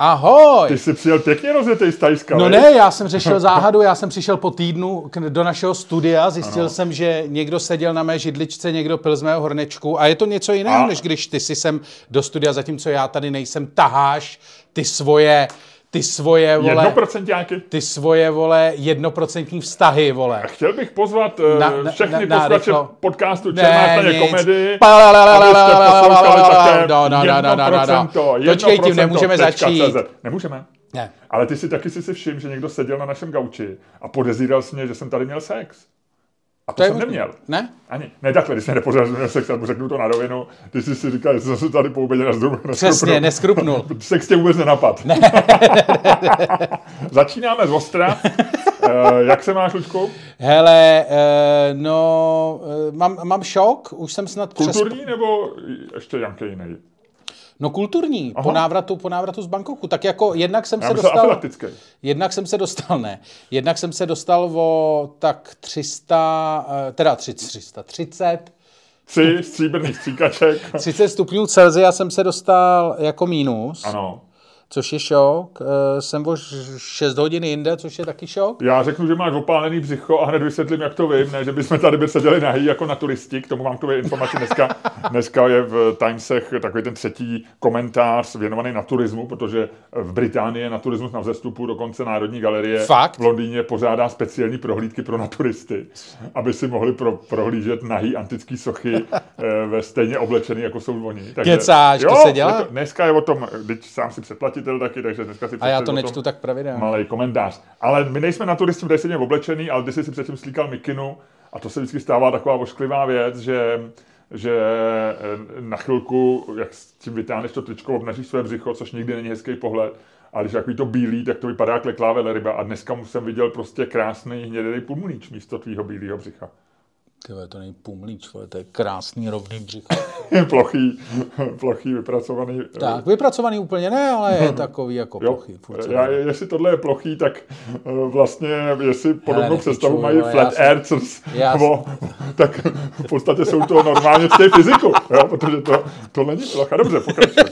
Ahoj! Ty jsi přijel pěkně rozjetej z Tajska, No ne, já jsem řešil záhadu, já jsem přišel po týdnu k- do našeho studia, zjistil Ano. jsem, že někdo seděl na mé židličce, někdo pil z mého hornečku a je to něco jiného, A- než když ty si sem do studia, zatímco já tady nejsem, taháš ty svoje, ty svoje, vole, Jednoprocentáky. ty svoje, vole, jednoprocentní vztahy, vole. Chtěl bych pozvat Na- na, na- všechny na- na posluchače podcastu Černá staně komedy, Palalalalala, abyste poslouchali také no, no, no, no, no, no. 1%, Počkej, tím 1% nemůžeme začít. Nemůžeme. Ne. Ale ty si taky si si všiml, že někdo seděl na našem gauči a podezíral jsi mě, že jsem tady měl sex. A to, To je jsem možný. neměl. Ne? Ani. Ne takhle, když jsem měl sex, ale řeknu to na rovinu, ty jsi si říkal, že jsem se tady po obědě nazdru- Přesně, neskrupnul. Sex tě vůbec nenapad. Ne. Začínáme z ostra. uh, jak se máš, Luďku? Hele, eh, no, eh, mám, mám šok, už jsem snad přes... Kulturní nebo ještě nějaký jiný? No kulturní, po Aha. návratu, po návratu z Bangkoku. Tak jako jednak jsem Já se dostal... Jednak jsem se dostal, ne. Jednak jsem se dostal o tak 300, eh, teda 300, 30, Tři stříbrných stříkaček. 30 stupňů Celsia jsem se dostal jako mínus, Ano. Což je šok. Eh, Jsem o 6 hodin jinde, což je taky šok. Já řeknu, že máš opálený břicho a hned vysvětlím, jak to vím. Ne, že bychom tady by seděli nahý jako na turisti. K tomu mám k tomu informaci dneska. Dneska je v Timesech takový ten třetí komentář věnovaný na turismu, protože v Británii je na turismus na vzestupu, dokonce Národní galerie Fakt? v Londýně pořádá speciální prohlídky pro naturisty, aby si mohli pro, prohlížet nahý antický sochy eh, ve stejně oblečený, jako jsou oni. Takže, Kecáš, to jo, se dělá? To, dneska je o tom, když sám si předplatitel taky, takže dneska si A já to nečtu tak pravidelně. malý komentář. Ale my nejsme na turisti, kde sedíme oblečený, ale když jsi si předtím slíkal mikinu, a to se vždycky stává taková ošklivá věc, že že eh, na chvilku, jak s tím vytáhneš to tričko, obnažíš své břicho, což nikdy není hezký pohled, a když takový to bílý, tak to vypadá jak leklá veleryba. A dneska mu jsem viděl prostě krásný hnědý pulmuníč místo tvýho bílého břicha. Ty to není pumlíč, vole, to je krásný rovný břicho. plochý, plochý, vypracovaný. eh, Tak, vypracovaný úplně ne, ale je takový jako Jo, furt se já, jestli tohle je plochý, tak eh, vlastně, jestli podobnou představu mají vole, flat earthers, tak v podstatě jsou to normálně z té fyziku, jo, protože to, to není plocha. Dobře, pokračuj.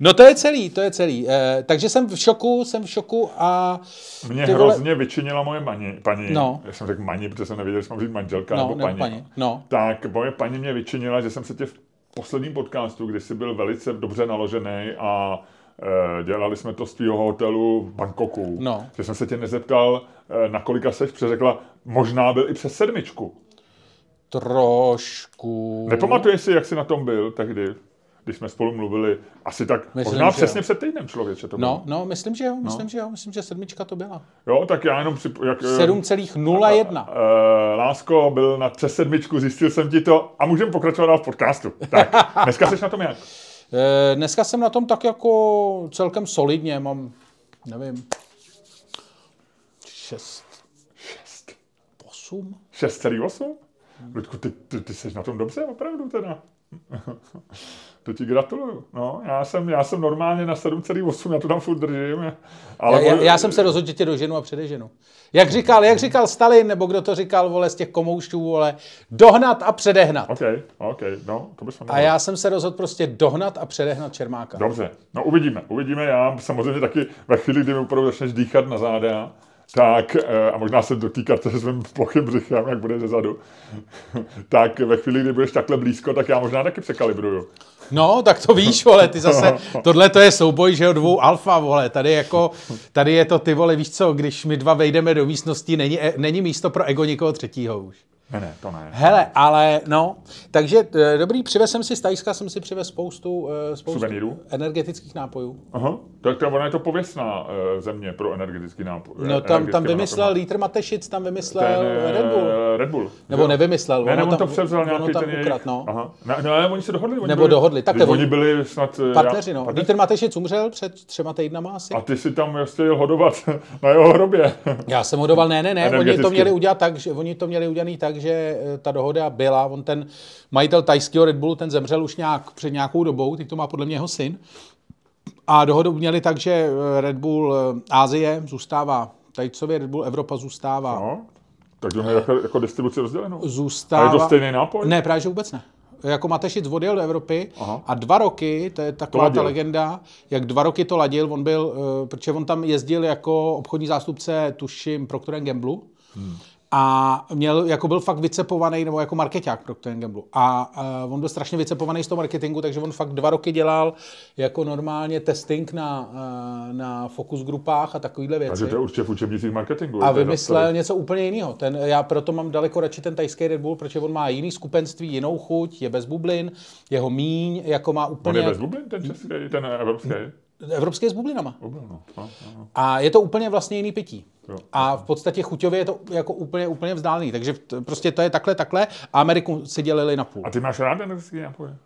No, to je celý, to je celý. Eh, takže jsem v šoku, jsem v šoku a... Mě vole- hrozně vyčinila moje mani, paní, No. já jsem řekl mani, protože jsem nevěděl, jestli mám říct manželka No, nebo nebo paní. paní, no. Tak moje paní mě vyčinila, že jsem se tě v posledním podcastu, kdy jsi byl velice dobře naložený a eh, dělali jsme to z tvýho hotelu v Bangkoku. No. Že jsem se tě nezeptal, eh, na kolika seš, přeřekla, možná byl i přes sedmičku. Trošku... Nepamatuješ si, jak jsi na tom byl tehdy, když jsme spolu mluvili? Asi tak, Myslím, možná přesně jo. před týdnem člověče to bylo. No, no, myslím, že jo, myslím, že jo, myslím, že sedmička to byla. Jo, tak já jenom při, jak, eh, 7,01. Uh, Lásko byl na přes sedmičku, zjistil jsem ti to a můžeme pokračovat dál v podcastu. Tak, dneska jsi na tom jak? Eh, Dneska jsem na tom tak jako celkem solidně, mám, nevím, 6, 8? 6,8? Ludku, ty, ty, ty jsi na tom dobře, opravdu teda. To ti gratuluju. No, já jsem, já jsem normálně na 7,8, já to tam furt držím. Ale Já, já, já jsem se rozhodl, že tě doženu a předeženu. Jak říkal, jak říkal Stalin, nebo kdo to říkal, vole, z těch komoušů, vole, dohnat a předehnat. OK, OK, no, to bychom A já jsem se rozhodl prostě dohnat a předehnat Čermáka. Dobře, no uvidíme, uvidíme. Já samozřejmě taky ve chvíli, kdy mi opravdu začneš dýchat na záda, tak, eh, a možná se dotýkat se svým plochým břichem, jak bude zezadu, tak ve chvíli, kdy budeš takhle blízko, tak já možná taky překalibruju. No, tak to víš, vole, ty zase, tohle to je souboj, že jo, dvou alfa, vole, tady jako, tady je to ty, vole, víš co, když my dva vejdeme do místnosti, není, e- není místo pro ego nikoho třetího už. Ne, ne, to ne. Hele, ale no, takže eh, dobrý, přivez jsem si z Tajska, jsem si přivez spoustu, eh, spoustu energetických nápojů. Aha, tak to, ona je to pověstná eh, země pro energetický nápoj. No tam, tam vymyslel nápoj. Lítr Matešic, tam vymyslel ten, Red Bull. Red Bull. Nebo nevymyslel, Ne, ne, on to tam- převzal nějaký tam ten jejich... ukrad, no. Aha. Ne, ne, ale oni se dohodli. Oni Nebo byli, dohodli, Když oni- byli snad... Partneři, no. partneři. Lítr Matešic umřel před třema týdnama asi. A ty si tam vlastně jel hodovat na jeho hrobě. Já jsem hodoval, ne, ne, ne, oni to měli udělat tak, že oni to měli udělaný tak, že eh, ta dohoda byla, on ten majitel tajského Red Bullu, ten zemřel už nějak před nějakou dobou, teď to má podle mě jeho syn. A dohodu měli tak, že eh, Red Bull eh, Ázie zůstává Tajcově, Red Bull Evropa zůstává. No, takže je jako, jako distribuci rozdělenou. Zůstává... A je to stejný nápoj? Ne, právě že vůbec ne. jako Matešic odjel do Evropy Aha. a dva roky, to je taková ladil. ta legenda, jak dva roky to ladil, on byl, protože on tam jezdil jako obchodní zástupce, tuším, Procter Gamble, hmm. A měl, jako byl fakt vycepovaný, nebo jako marketák Procter Gamble. A uh, on byl strašně vycepovaný z toho marketingu, takže on fakt dva roky dělal jako normálně testing na, uh, na focus grupách a takovýhle věci. Takže to je určitě v učebnicích marketingu. A je vymyslel něco úplně jiného. Ten, já proto mám daleko radši ten tajský Red Bull, protože on má jiný skupenství, jinou chuť, je bez bublin, jeho míň, jako má On úplně... je bez bublin, ten český, ten evropský? Evropský s bublinama. Bublin, no. no, no. A je to úplně vlastně jiný pití. Jo. A v podstatě chuťově je to jako úplně, úplně vzdálený. Takže t- prostě to je takhle, takhle. A Ameriku si dělili na půl. A ty máš rád energetický nápoje?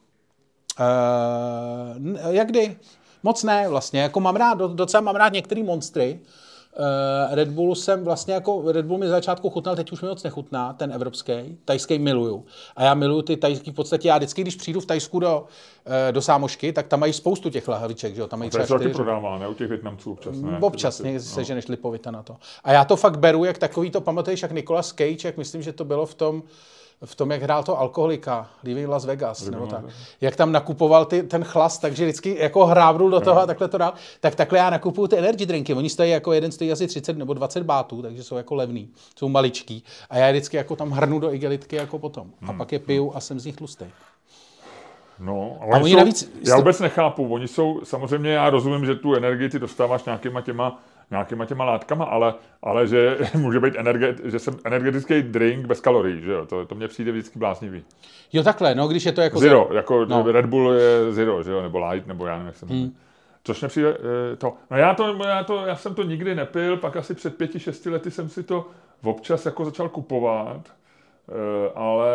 Uh, jak kdy? Moc ne vlastně. Jako mám rád, do- docela mám rád některé monstry. Uh, Red Bullu jsem vlastně jako, Red Bull mi z začátku chutnal, teď už mi moc nechutná, ten evropský. Tajský miluju. A já miluju ty tajský, v podstatě já vždycky, když přijdu v Tajsku do, uh, do Sámošky, tak tam mají spoustu těch lahviček, že jo? Tam mají třeba čtyři. prodává, ne? U těch Větnamců občas, ne? Občas Ty- někdy se ženeš lipovita na to. A já to fakt beru, jak takový to, pamatuješ, jak Nicolas Cage, jak myslím, že to bylo v tom, v tom, jak hrál to alkoholika, Leaving Las Vegas, nebo tak. Jak tam nakupoval ty, ten chlas, takže vždycky jako hrábnul do toho a takhle to dál. Tak takhle já nakupuju ty energy drinky. Oni stojí jako jeden stojí asi 30 nebo 20 bátů, takže jsou jako levný. Jsou maličký. A já je vždycky jako tam hrnu do igelitky jako potom. A pak je piju a jsem z nich tlustý. No, a A oni, oni jsou, navíc- já vůbec nechápu, oni jsou, samozřejmě já rozumím, že tu energii ty dostáváš nějakýma těma, nějakýma těma látkama, ale, ale že může být energe, že jsem energetický drink bez kalorií, že jo, to, to mně přijde vždycky bláznivý. Jo takhle, no když je to jako... Zero, jako No. Red Bull je zero, že jo, nebo light, nebo já nevím, jak se. Hmm. Což mě přijde eh, to, no já to, já to, já jsem to nikdy nepil, pak asi před pěti, šesti lety jsem si to občas jako začal kupovat, eh, ale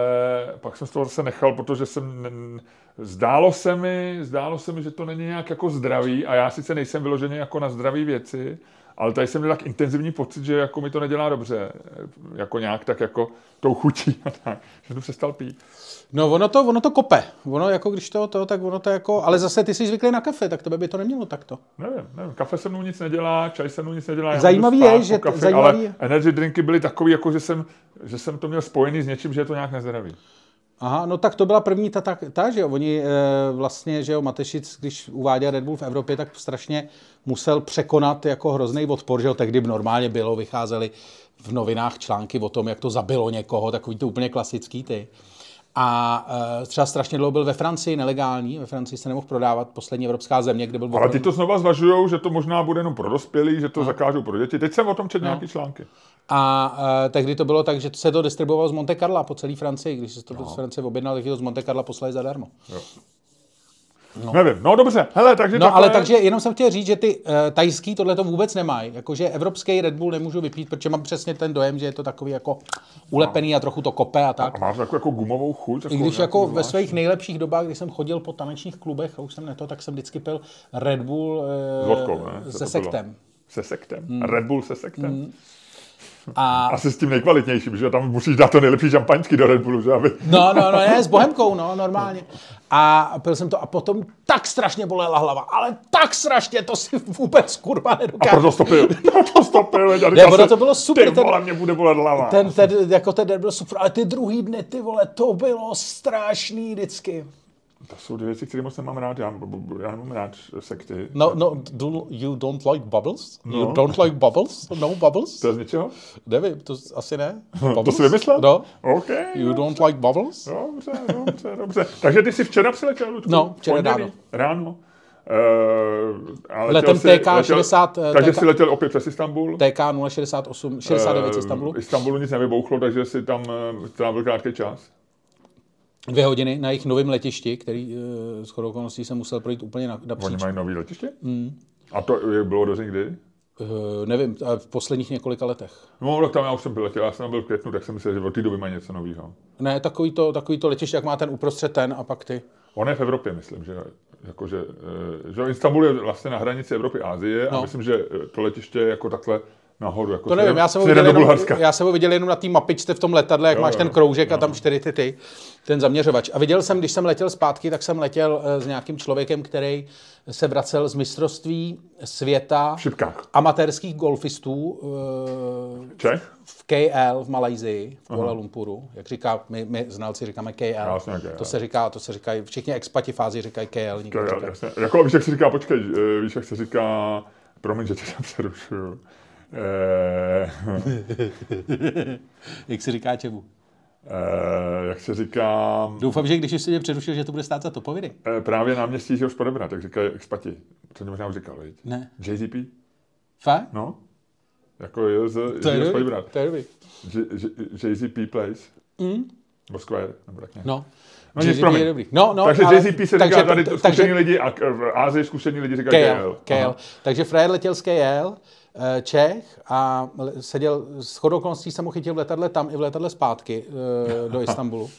pak jsem z toho zase nechal, protože jsem, zdálo se mi, zdálo se mi, že to není nějak jako zdravý a já sice nejsem vyložený jako na zdraví věci, ale tady jsem měl tak intenzivní pocit, že jako mi to nedělá dobře, jako nějak tak jako tou chutí a tak, že jsem to přestal pít. No ono to, ono to kope. Ono jako když to, to, tak ono to jako, ale zase ty jsi zvyklý na kafe, tak tebe by to nemělo takto. Nevím, nevím, kafe se mnou nic nedělá, čaj se mnou nic nedělá. Zajímavý je, že kafe, zajímavý ale je- energy drinky byly takový, jako že jsem, že jsem to měl spojený s něčím, že je to nějak nezdravý. Aha, no tak to byla první ta, ta, ta že jo, oni e, vlastně, že jo, Matešic, když uváděl Red Bull v Evropě, tak strašně musel překonat jako hrozný odpor, že jo, tehdy normálně bylo, vycházely v novinách články o tom, jak to zabilo někoho, takový to úplně klasický ty. A e, třeba strašně dlouho byl ve Francii nelegální, ve Francii se nemohl prodávat, poslední evropská země, kde byl Ale ty to znova zvažují, že to možná bude jenom pro dospělí, že to zakážou pro děti. Teď jsem o tom četl nějaký články. A uh, tehdy to bylo tak, že se to distribuovalo z Monte Carla po celé Francii. Když se to no. z Francie objednal, tak to z Monte Carla poslali zadarmo. No. Nevím, no dobře, hele, takže No ale takže jenom jsem chtěl říct, že ty uh, tajský tohle to vůbec nemají. Jakože evropský Red Bull nemůžu vypít, protože mám přesně ten dojem, že je to takový jako ulepený a trochu to kope a tak. A máš takovou jako gumovou chuť? I když jako ve zvláštní? svých nejlepších dobách, kdy jsem chodil po tanečních klubech a už jsem neto, tak jsem vždycky pil Red Bull uh, vodkou, ne? se To bylo. sektem. Se sektem. Hmm. Red Bull se sektem. Hmm. A Asi s tím nejkvalitnějším, že tam musíš dát to nejlepší šampaňský do Red Bullu, že aby... No, no, no, ne, s bohemkou, no, normálně. A pil jsem to a potom tak strašně bolela hlava, ale tak strašně, to si vůbec kurva A nedokážu. proto stopil. Proto stopil. a Ne, si, to bylo super, Ty ten- vole, mě bude bolet hlava. Ten, ten, jako ten den byl super, ale ty druhý dny, ty vole, to bylo strašný vždycky. To jsou dvě věci, které moc nemám rád. Já, já nemám rád sekty. No, no, do, you don't like bubbles? You No. don't like bubbles? No bubbles? To je z něčeho? Nevím, to asi ne. To Bubbles? jsi vymyslel? No. OK. You don't like bubbles? Dobře, dobře, dobře. Takže ty jsi včera přiletěl, Ludku? No, včera Pondělí? ráno. Ráno. Uh, ale Letem jsi- TK letěl- 60, eh, Takže TK jsi letěl opět přes Istanbul. TK 068, 69 z Istanbulu. Uh, Istanbulu nic nevybouchlo, takže si tam uh, strávil krátký čas. Dvě hodiny na jejich novém letišti, který uh, s chodou okolností jsem musel projít úplně na, Oni napříč. mají nový letiště? Mm. A to je- bylo do kdy? Uh, nevím, ale v posledních několika letech. No, tak tam já už jsem byl letěl, já jsem tam byl v květnu, tak jsem myslel, že od té doby mají něco nového. Ne, takový to, takový to letiště, jak má ten uprostřed ten a pak ty. On je v Evropě, myslím, že, jakože, eh, že Istanbul je vlastně na hranici Evropy a Asie No. a myslím, že eh, to letiště je jako takhle nahoru. Jako To nevím, já jsem, ho viděl jenom, já jsem ho viděl jenom na té mapičce v tom letadle, jak jo, máš jo, ten kroužek jo. a tam čtyři ty, ty, ten zaměřovač. A viděl jsem, když jsem letěl zpátky, tak jsem letěl eh, s nějakým člověkem, který se vracel z mistrovství světa v amatérských golfistů eh, Čech? v KL v Malajzii, v Kuala Lumpuru. Jak říká, my, my znalci říkáme KL. Jasně, KL. To se říká, to se říkají, všichni expati fázi říkají KL. KL, říká. jasně. Jako, víš, jak se říká, počkej, eh, víš, jak se říká, promiň, že tě tam přerušuju. Eh... jak se říká čemu? Eh, jak se říká... Doufám, že když jsi mě přerušil, že to bude stát za to, povědy. Eh, právě náměstí, že už podebrat, tak říkají expati. To možná už říkal, viď? Ne. JZP? Fakt? No. Jako je z... To je dobrý, to je dobrý. JZP Place. Mm. Nebo Square, nebo tak nějak. No. No, nic, je dobrý. No, no, takže ale, JZP se takže, říká tady zkušení takže, lidi a v Ázii zkušení lidi říkají KL. KL. KL. Takže Fred letěl z KL, eh, Čech a seděl, s chodou okolností jsem ho chytil v letadle tam i v letadle zpátky eh, do Istanbulu.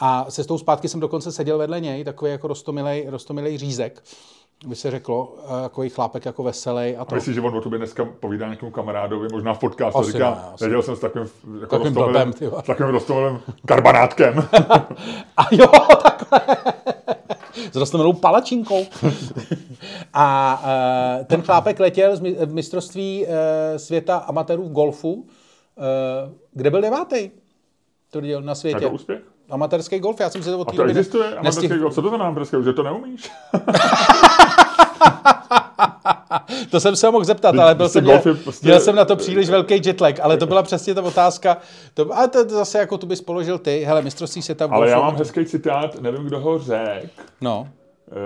A se s tou zpátky jsem dokonce seděl vedle něj, takový jako rostomilej, rostomilej řízek by se řeklo, takový chlápek jako veselý. A to... Myslíš, že on o tobě dneska povídá nějakému kamarádovi, možná v podcastu, asi říká, ne, nedělal jsem s takovým, jako takovým blbem, s takovým rostomilým karbanátkem. a jo, takhle. s rostomilou palačinkou. a uh, ten chlápek letěl z mistrovství uh, světa amatérů v golfu, uh, kde byl devátý. To dělal na světě. Jako úspěch? Amatérský golf, já jsem si to od A to existuje amatérský golf? Co to znamená amatérský golf? Že to neumíš? to jsem se mohl zeptat, ale byl jsem, měl, prostě... měl jsem na to příliš velký jetlag, ale to byla přesně ta otázka. To, ale to zase jako tu bys položil ty. Hele, mistrovství se tam... Ale já mám hezký citát, nevím, kdo ho řekl. No. Uh,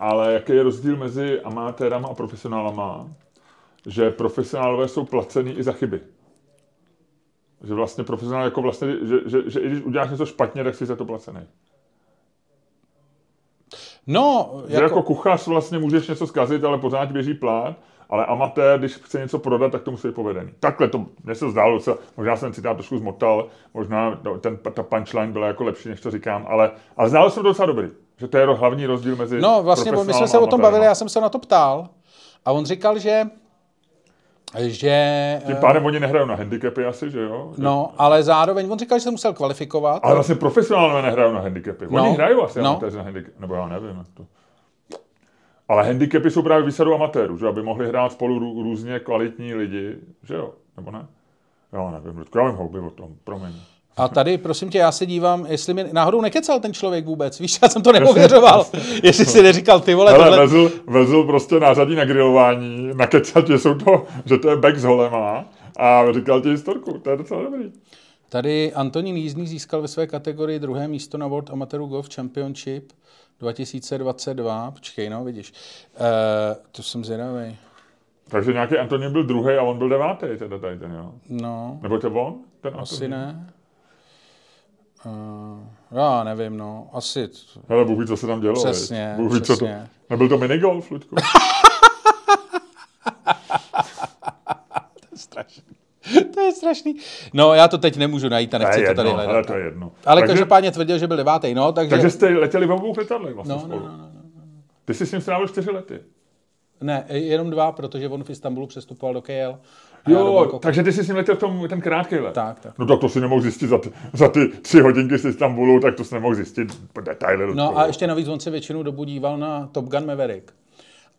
ale jaký je rozdíl mezi amatérama a profesionálama? Že profesionálové jsou placený i za chyby. Že vlastně profesionál jako vlastně, že, že, že i když uděláš něco špatně, tak jsi za to placený. No, jako... Že jako kuchař vlastně můžeš něco zkazit, ale pořád běží plát, ale amatér, když chce něco prodat, tak to musí být povedený. Takhle to mě se zdálo, co, možná jsem citát trošku zmotal, možná ten, ta punchline byla jako lepší, než to říkám, ale, ale zdálo se to docela dobrý. Že to je hlavní rozdíl mezi No vlastně, my jsme se o tom bavili, já jsem se na to ptal a on říkal, že že... Tím pádem oni nehrajou na handicapy asi, že jo? No, ale zároveň, on říkal, že se musel kvalifikovat. Ale vlastně profesionálové nehrajou na handicapy. Oni no, hrajou asi no. na handicapy, nebo já nevím. To. Ale handicapy jsou právě výsadu amatérů, že aby mohli hrát spolu rů, různě kvalitní lidi, že jo? Nebo ne? Já nevím, já vím houby o tom, promiň. A tady, prosím tě, já se dívám, jestli mi náhodou nekecal ten člověk vůbec. Víš, já jsem to neověřoval. jestli si neříkal, ty vole, Ale tohle... vezl, vezl prostě nářadí na grilování, nakecal tě, jsou to, že to je back s holema a říkal ti historku. To je docela dobrý. Tady Antonín Jízdný získal ve své kategorii druhé místo na World Amateur Golf Championship 2022. Počkej, no, vidíš. Uh, to jsem zvědavý. Takže nějaký Antonín byl druhý a on byl devátý, teda tady ten, jo? No. Nebo to on? Ten Asi Antonín? ne. Uh, já nevím, no, asi... Ale Bůh ví, co se tam dělo. Přesně, Bůh ví, přesně. Co to... Nebyl to minigolf, Luďku? to je strašný. To je strašný. No, já to teď nemůžu najít a nechci to, to tady hledat. Ale to je jedno. Ale takže, každopádně tvrdil, že byl devátý, no, takže... Takže jste letěli v obou letadlech vlastně no, no, no, no, no, no. Ty jsi s ním strávil čtyři lety. Ne, jenom dva, protože on v Istanbulu přestupoval do KL. Jo, takže ty jsi s ním letěl tom, ten krátký let. Tak, tak. No tak to si nemohl zjistit za ty, za ty tři hodinky z Istanbulu, tak to si nemohl zjistit detaily. No a ještě navíc on se většinou dobu díval na Top Gun Maverick.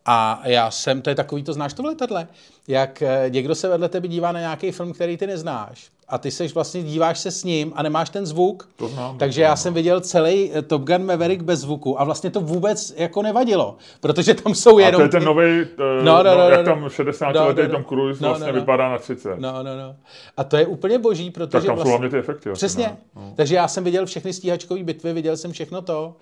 A já jsem, to je takový, to znáš to v letadle, jak eh, někdo se vedle tebe dívá na nějaký film, který ty neznáš a ty seš vlastně, díváš se s ním a nemáš ten zvuk. To znám. Takže já jsem viděl celý eh, Top Gun Maverick bez zvuku a vlastně to vůbec jako nevadilo, protože tam jsou jenom... A to je ten nový, uh, no, no, no, no, jak tam 60 no, letý no, Tom Cruise no, vlastně no, no. vypadá na 30. No, no, no. A to je úplně boží, protože Tak tam vlastně... jsou hlavně ty efekty. Přesně. No. Takže já jsem viděl všechny stíhačkové bitvy, viděl jsem všechno to.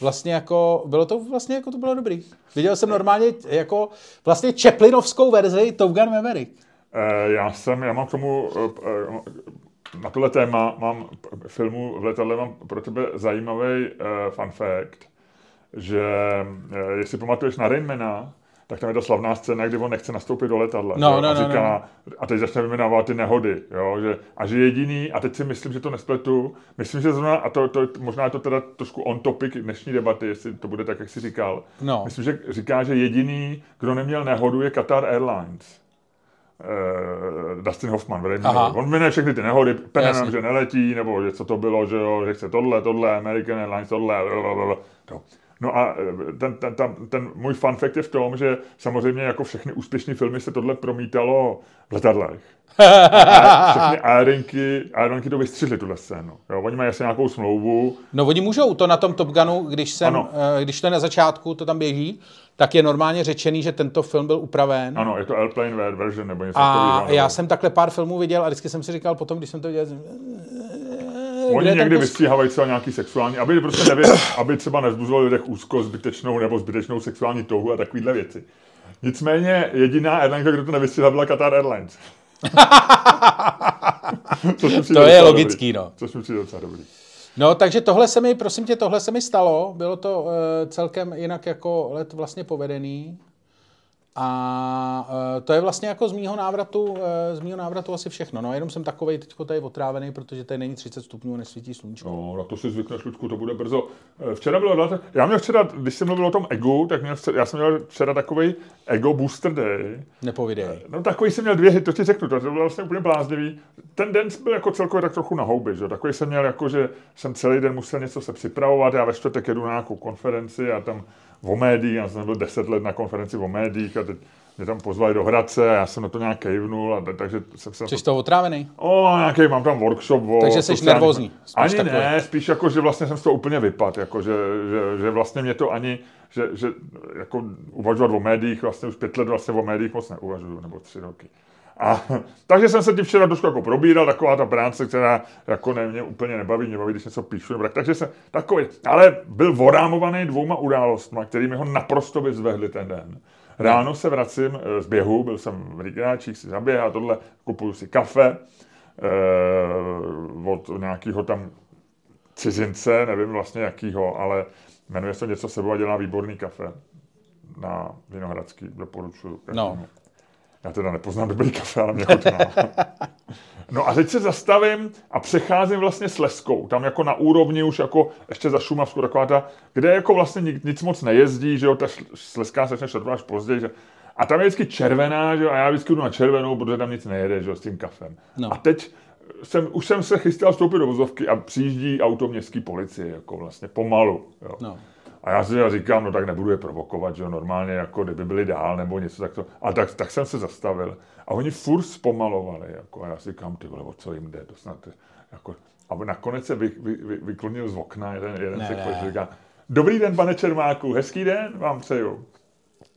Vlastně jako, bylo to vlastně jako to bylo dobrý. Viděl jsem normálně jako vlastně Chaplinovskou verzi Top Gun Maverick. Eh, já jsem, já mám k tomu, eh, na tohle téma mám filmu v letadle, mám pro tebe zajímavý fun fact, že jestli pamatuješ na Rainmana, tak tam je ta slavná scéna, kdy on nechce nastoupit do letadla. No, no, a no, říká, no, no. a teď začne vyjmenovávat ty nehody, jo, že, a že jediný, a teď si myslím, že to nespletu, myslím, že zrovna, a to, to, možná je to teda trošku on topic dnešní debaty, jestli to bude tak, jak jsi říkal. No. Myslím, že říká, že jediný, kdo neměl nehodu, je Qatar Airlines uh, Dustin Hoffman, vedení, on jmenuje všechny ty nehody. Penem, že neletí, nebo že co to bylo, že jo, že chce tohle, tohle, American Airlines, tohle, blablabla, to. No a eh, ten, ten, ten, ten můj fun fact je v tom, že samozřejmě jako všechny úspěšné filmy se tohle promítalo v letadlech. A všechny aeronky, aeronky to vystřihly tuhle scénu. Jo, oni mají asi nějakou smlouvu, No oni můžou, to na tom Top Gunu, když, jsem, Ano. eh, když to je na začátku, to tam běží, tak je normálně řečený, že tento film byl upraven. ano, je to airplane ver- version nebo něco A takového. já jsem takhle pár filmů viděl a vždycky jsem si říkal potom, když jsem to viděl, Oni někdy kus- vystříhávají třeba nějaký sexuální, aby prostě nevě, aby třeba nezbuzovali lidech úzkost, zbytečnou nebo zbytečnou sexuální touhu a takovýhle věci. Nicméně jediná airlineka, kdo to nevystříhla, byla Qatar Airlines. To je logický, dobrý. no. Což mi přijde docela dobrý. No, takže tohle se mi, prosím tě, tohle se mi stalo. Bylo to uh, celkem jinak jako let vlastně povedený. A uh, to je vlastně jako z mýho návratu, uh, z mýho návratu asi všechno. No, jenom jsem takovej teďko tady otrávený, protože tady není 30 stupňů a nesvítí sluníčko. No, na to si zvykneš, Lučku, to bude brzo. Eh, Včera bylo, já měl včera, když jsem mluvil o tom egu, tak měl, včera- já jsem měl včera takový ego booster day, Nepovídej. No takový jsem měl dvě hity, to ti řeknu, to bylo vlastně úplně bláznivý. Ten den byl jako celkově tak trochu na houby, že? Takový jsem měl jako, že jsem celý den musel něco se připravovat, já ve čtvrtek jedu na nějakou konferenci a tam o médiích, já jsem byl deset let na konferenci o médiích a teď mě tam pozvali do Hradce a já jsem na to nějak kejvnul, a t- takže jsem se... Jsi to- otrávený? O, nějaký, mám tam workshop o... Takže jsi sociální- nervózní, Ani takový. ne, spíš jako, že vlastně jsem z toho úplně vypad, jako, že, že, že, vlastně mě to ani, že, že jako uvažovat o médiích, vlastně už pět let vlastně o médiích moc neuvažuju, nebo tři roky. A, takže jsem se tím včera trošku jako probíral, taková ta práce, která jako ne, mě úplně nebaví, mě baví, když něco píšu, nebo tak, takže jsem takový, ale byl vorámovaný dvouma událostmi, kterými ho naprosto vyzvehli ten den. Ráno se vracím eh, z běhu, byl jsem v Rigráčích, si zaběhal tohle, kupuju si kafe eh, od nějakého tam cizince, nevím vlastně jakýho, ale jmenuje se něco sebou a dělá výborný kafe na Vinohradský, doporučuji. No. Já teda nepoznám dobrý kafe, ale mě chutná. No a teď se zastavím a přecházím vlastně s leskou. Tam jako na úrovni už jako ještě za Šumavskou taková ta, kde jako vlastně nic, nic moc nejezdí, že jo, ta sleská se začne až později, že a tam je vždycky červená, že jo, a já vždycky jdu na červenou, protože tam nic nejede, že jo, s tím kafem. No. A teď jsem, už jsem se chystal vstoupit do vozovky a přijíždí auto městské policie, jako vlastně pomalu. Jo. No. A já si říkám, no tak nebudu je provokovat, že jo, normálně jako kdyby byli dál nebo něco tak to. A tak, tak jsem se zastavil. A oni furt zpomalovali, jako, a já si říkám, ty vole, o co jim jde, to snad, jako, a nakonec se vy, vy, vy, vyklonil z okna jeden, jeden Ne, se ne. říká, dobrý den, pane Čermáku, hezký den vám přeju.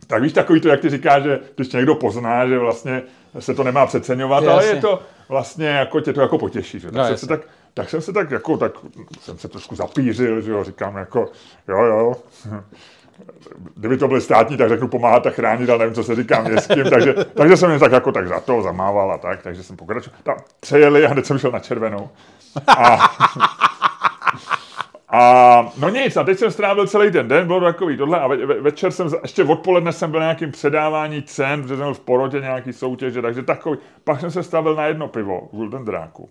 Tak víš, takový to, jak ty říkáš, že když někdo pozná, že vlastně se to nemá přeceňovat, ale Jasně. je to vlastně jako tě to jako potěší. Že? Tak, No, jsem se tak, tak jsem se tak jako, tak jsem se trošku zapířil, že jo, říkám jako, jo, jo, kdyby to byly státní, tak řeknu pomáhat a chránit, ale nevím, co se říká městským, takže, takže jsem jen tak jako tak za to zamával a tak, takže jsem pokračoval. Tam přejeli a hned jsem šel na červenou. A, a no nic, a teď jsem strávil celý ten den, bylo to takový tohle a ve, ve, večer jsem, ještě odpoledne jsem byl na nějakým předávání cen, protože jsem byl v porotě nějaký soutěže, takže takový. Pak jsem se stavil na jedno pivo v Golden Dráku.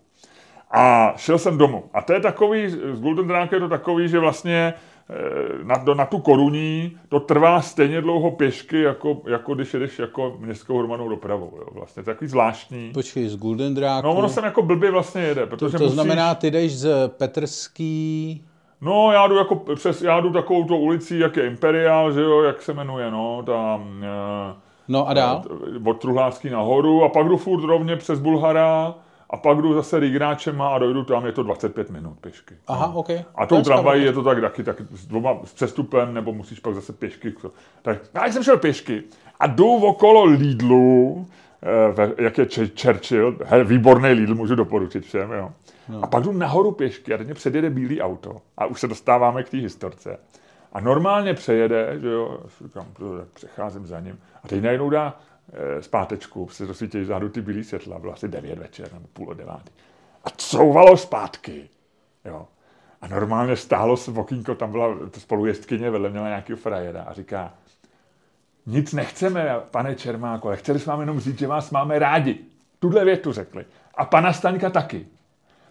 A šel jsem domů. A to je takový, z Golden Dráku je to takový, že vlastně eh, na, do, na tu koruní to trvá stejně dlouho pěšky, jako, jako když jedeš jako městskou hromadnou dopravou. Jo. Vlastně to je takový zvláštní. Počkej, z Golden Dráku. No ono sem jako blbě vlastně jede, protože to, to musíš... znamená, ty jdeš z Petrský... No, já jdu jako přes, já jdu takovou tou ulicí, jak je Imperial, že jo, jak se jmenuje, no, tam eh, No a dál? od Truhlářský nahoru a pak jdu furt rovně přes Bulhara a pak jdu zase Rigráčema a dojdu tam, je to 25 minut pěšky. Aha, no. OK. A To tou je tramvají je to tak taky, tak s dvoma s přestupem, nebo musíš pak zase pěšky. Tak já jsem šel pěšky a jdu okolo Lidlu, eh, jak je Ch- Churchill, he, výborný Lidl, můžu doporučit všem, jo. No. A pak jdu nahoru pěšky a teď mě předjede bílý auto a už se dostáváme k té historce. A normálně přejede, že jo, říkám, přecházím za ním. A teď najednou dá zpátečku, se rozsvítí vzadu ty bílý světla, bylo asi 9 večer nebo půl o devátý. A couvalo zpátky. Jo. A normálně stálo se okýnko, tam byla spolujezdkyně, vedle měla nějakého frajera a říká, nic nechceme, pane Čermáku, ale chtěli jsme vám jenom říct, že vás máme rádi. Tuhle větu řekli. A pana Staňka taky.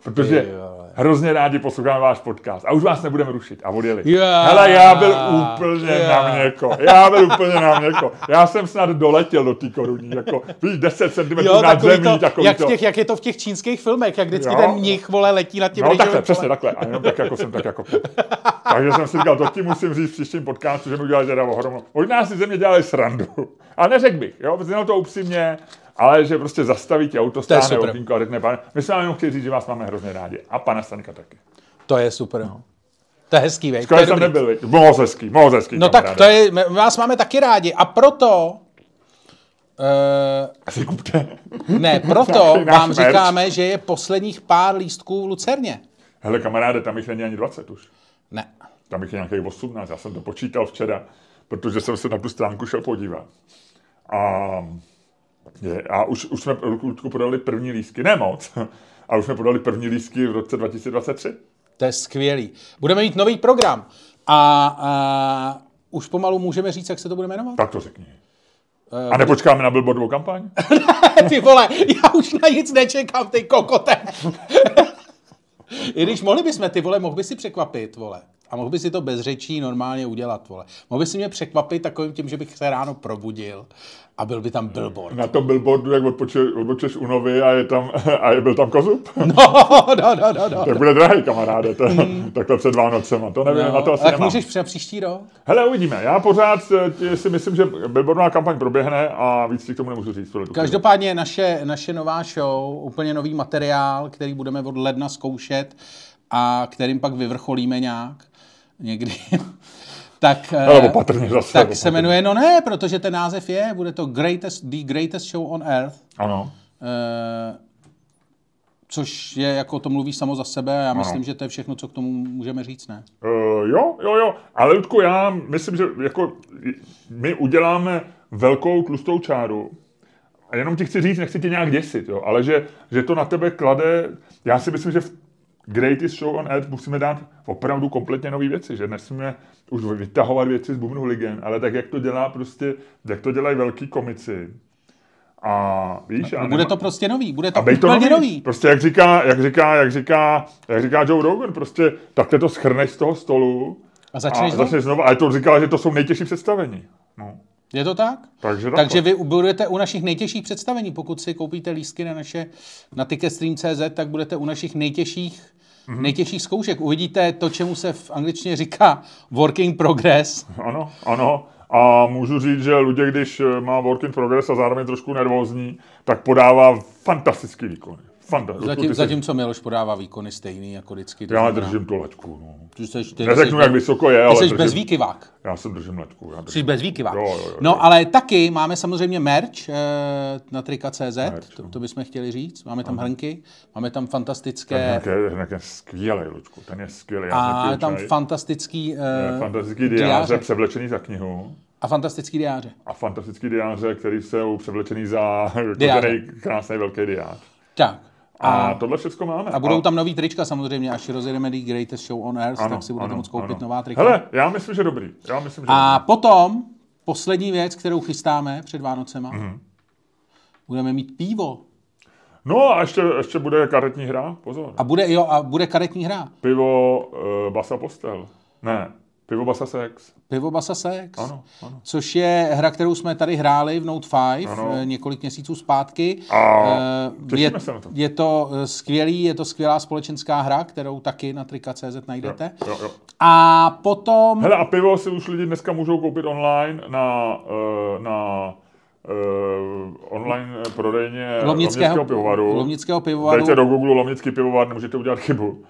Protože vole. hrozně rádi posloucháme váš podcast a už vás nebudeme rušit a odjeli. Já. Hele, já byl úplně Já. na měko, já byl úplně na měko. Já jsem snad doletěl do té koruní, jako víš, 10 cm nad zemí, to, takový jak, to. těch, jak je to v těch čínských filmech, jak vždycky Jo. ten mnich, vole, letí nad tím No takhle, přesně kolem. takhle. A jenom tak, jako jsem tak jako... Takže jsem si říkal, to ti musím říct v příštím podcastu, že mi udělali teda ohromnou. Možná si ze mě dělali srandu. A neřekl bych, jo, znělo to upřímně, ale že prostě zastaví tě auto, stáhne okýnko a řekne, pane, my jsme vám jenom chtěli říct, že vás máme hrozně rádi. A pana Stanika taky. To je super. To je hezký, vej. Že jsem dobrý. nebyl, viď? moc hezký, moc hezký. No tak kamaráde. to je, my vás máme taky rádi a proto, uh, Si kupte. ne, proto vám merch. říkáme, že je posledních pár lístků v Lucerně. Hele, kamaráde, tam jich není ani 20 už. Ne. Tam jich je nějakých 18, já jsem to počítal včera, protože jsem se na tu stránku šel podívat. A, je, a už, už jsme Ludku podali první lístky, ne moc, ale už jsme podali první lístky v roce 2023. To je skvělý. Budeme mít nový program a, a už pomalu můžeme říct, jak se to bude jmenovat. Tak to řekni. A nepočkáme na billboardovou kampaň? Ty vole, já už na nic nečekám, ty kokote. I když mohli bychom, ty vole, mohl by si překvapit, vole. A mohl by si to bez řečí normálně udělat, vole. Mohl by si mě překvapit takovým tím, že bych se ráno probudil a byl by tam billboard. Na tom billboardu, jak odpočeš u Novy a, je tam, a je byl tam kozub? No, no, no, no, no. Tak bude drahý, kamaráde, to, takhle před Vánocema. To nevím, na to asi tak nemám. můžeš při příští rok? Hele, uvidíme. Já pořád eh, si myslím, že billboardová kampaň proběhne a víc si k tomu nemůžu říct. Každopádně naše, naše nová show, úplně nový materiál, který budeme od ledna zkoušet a kterým pak vyvrcholíme nějak někdy. Tak, Ale eh, opatrně zase. tak opatrně. se jmenuje, no ne, protože ten název je, bude to greatest, The Greatest Show on Earth, Ano. eh, což je, jako to mluví samo za sebe a já myslím, že to je všechno, co k tomu můžeme říct, ne? Uh, jo, jo, jo. Ale Ludku, já myslím, že jako my uděláme velkou tlustou čáru. A jenom ti chci říct, nechci tě nějak děsit, jo, ale že, že to na tebe klade, já si myslím, že v Greatest Show on Earth musíme dát opravdu kompletně nové věci, že nesmíme už vytahovat věci z bubnu ligen, ale tak, jak to dělá prostě, jak to dělají velký komici. A víš, já No, bude nemá- to prostě nový, bude to a bej to úplně nový. nový. Prostě jak říká, jak říká, jak říká, jak říká Joe Rogan, prostě takhle to schrneš z toho stolu A začneš a znovu? začneš znovu. A to říkal, že to jsou nejtěžší představení. No. Je to tak? Takže. Takže vy budete u našich nejtěžších představení. Pokud si koupíte lístky na naše na ticketstream.cz, tak budete u našich nejtěžších, Mhm. mm-hmm. nejtěžších zkoušek. Uvidíte to, čemu se v angličtině říká working progress. Ano, ano. A můžu říct, že Luděk, když má work in progress a zároveň trošku nervózní, tak podává fantastický výkony. Fantastický. Zatím, zatímco Miloš podává výkony stejný jako vždycky. to Já znamená, držím tu laťku. No. Ty seš, ty Neřeknu, jsi jak vysoko je, ale Ty jsi držím, bezvýkyvák. já jsem držím laťku. Já Jsi držím. bezvýkyvák. Jo, jo, jo. No, ale taky máme samozřejmě merch eh, na trika.cz, to, no. to bychom chtěli říct. Máme tam hrnky, máme tam fantastické... Nějaký, nějaký skvělý, Lučku, ten je skvělý. A je tam fantastický, uh, fantastický diáře převlečený za knihu. A fantastický diáře. a fantastický diáře, který jsou převlečený za kožený, krásný velký diář. Tak. A, A, a tohle všechno máme. a budou tam nový trička samozřejmě, až rozjedeme The Greatest Show on Earth, tak si budete moct koupit nová trika. Hele, já myslím, že dobrý. Já myslím, že A dobrý. potom, poslední věc, kterou chystáme před Vánocema, Mhm. budeme mít pivo. No a ještě, ještě bude karetní hra, pozor. A bude, jo, a bude karetní hra. Pivo uh, Basa Postel. Ne, pivo Basa Sex. Pivo Basa Sex. Ano, ano. Což je hra, kterou jsme tady hráli v Note 5 Ano. eh, několik měsíců zpátky. A Eh, je, se na to. je to eh, skvělý, je to skvělá společenská hra, kterou taky na trika.cz najdete. Jo, jo. A potom... Hele, a pivo si už lidi dneska můžou koupit online na, na uh, online prodejně Lomnického pivovaru. Lomnického pivovaru. Dejte do Google Lomnický pivovar, nemůžete udělat chybu.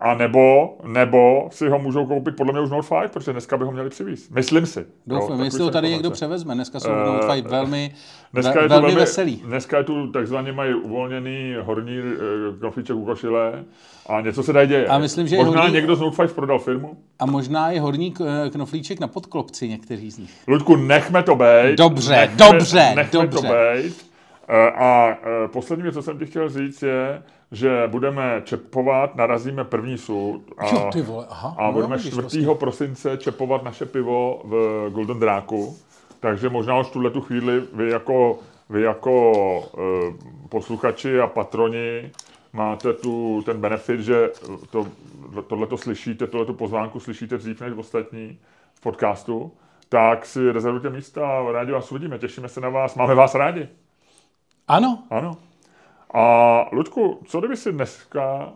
A nebo, nebo si ho můžou koupit podle mě už Note 5, protože dneska by ho měli přivést. Myslím si. Doufám, jestli ho tady někdo převezme. Dneska jsou Eh, uh, Note 5 velmi, Dneska je, velmi velmi, veselý. dneska je tu takzvaně mají uvolněný horní uh, knoflíček u košile a něco se tady děje. A myslím, že Možná horní- někdo z Note 5 prodal firmu. A možná je horní k- knoflíček na podklopci někteří z nich. Luďku, nechme to být. Dobře, nechme, dobře, nechme dobře. to být. Eh, A eh, poslední věc, co jsem ti chtěl říct, je, že budeme čepovat, narazíme první sud a, Jo, ty vole, aha. a no, budeme vidíš, 4. vlastně. prosince čepovat naše pivo v Golden Dráku. Takže možná už v tuhle tu chvíli vy jako, vy jako uh, posluchači a patroni máte tu, ten benefit, že to, tohleto slyšíte, tohleto pozvánku slyšíte dřív než ostatní v podcastu, tak si rezervujte místa a rádi vás uvidíme, těšíme se na vás, máme vás rádi. Ano. Ano. A Ludku, co kdyby si dneska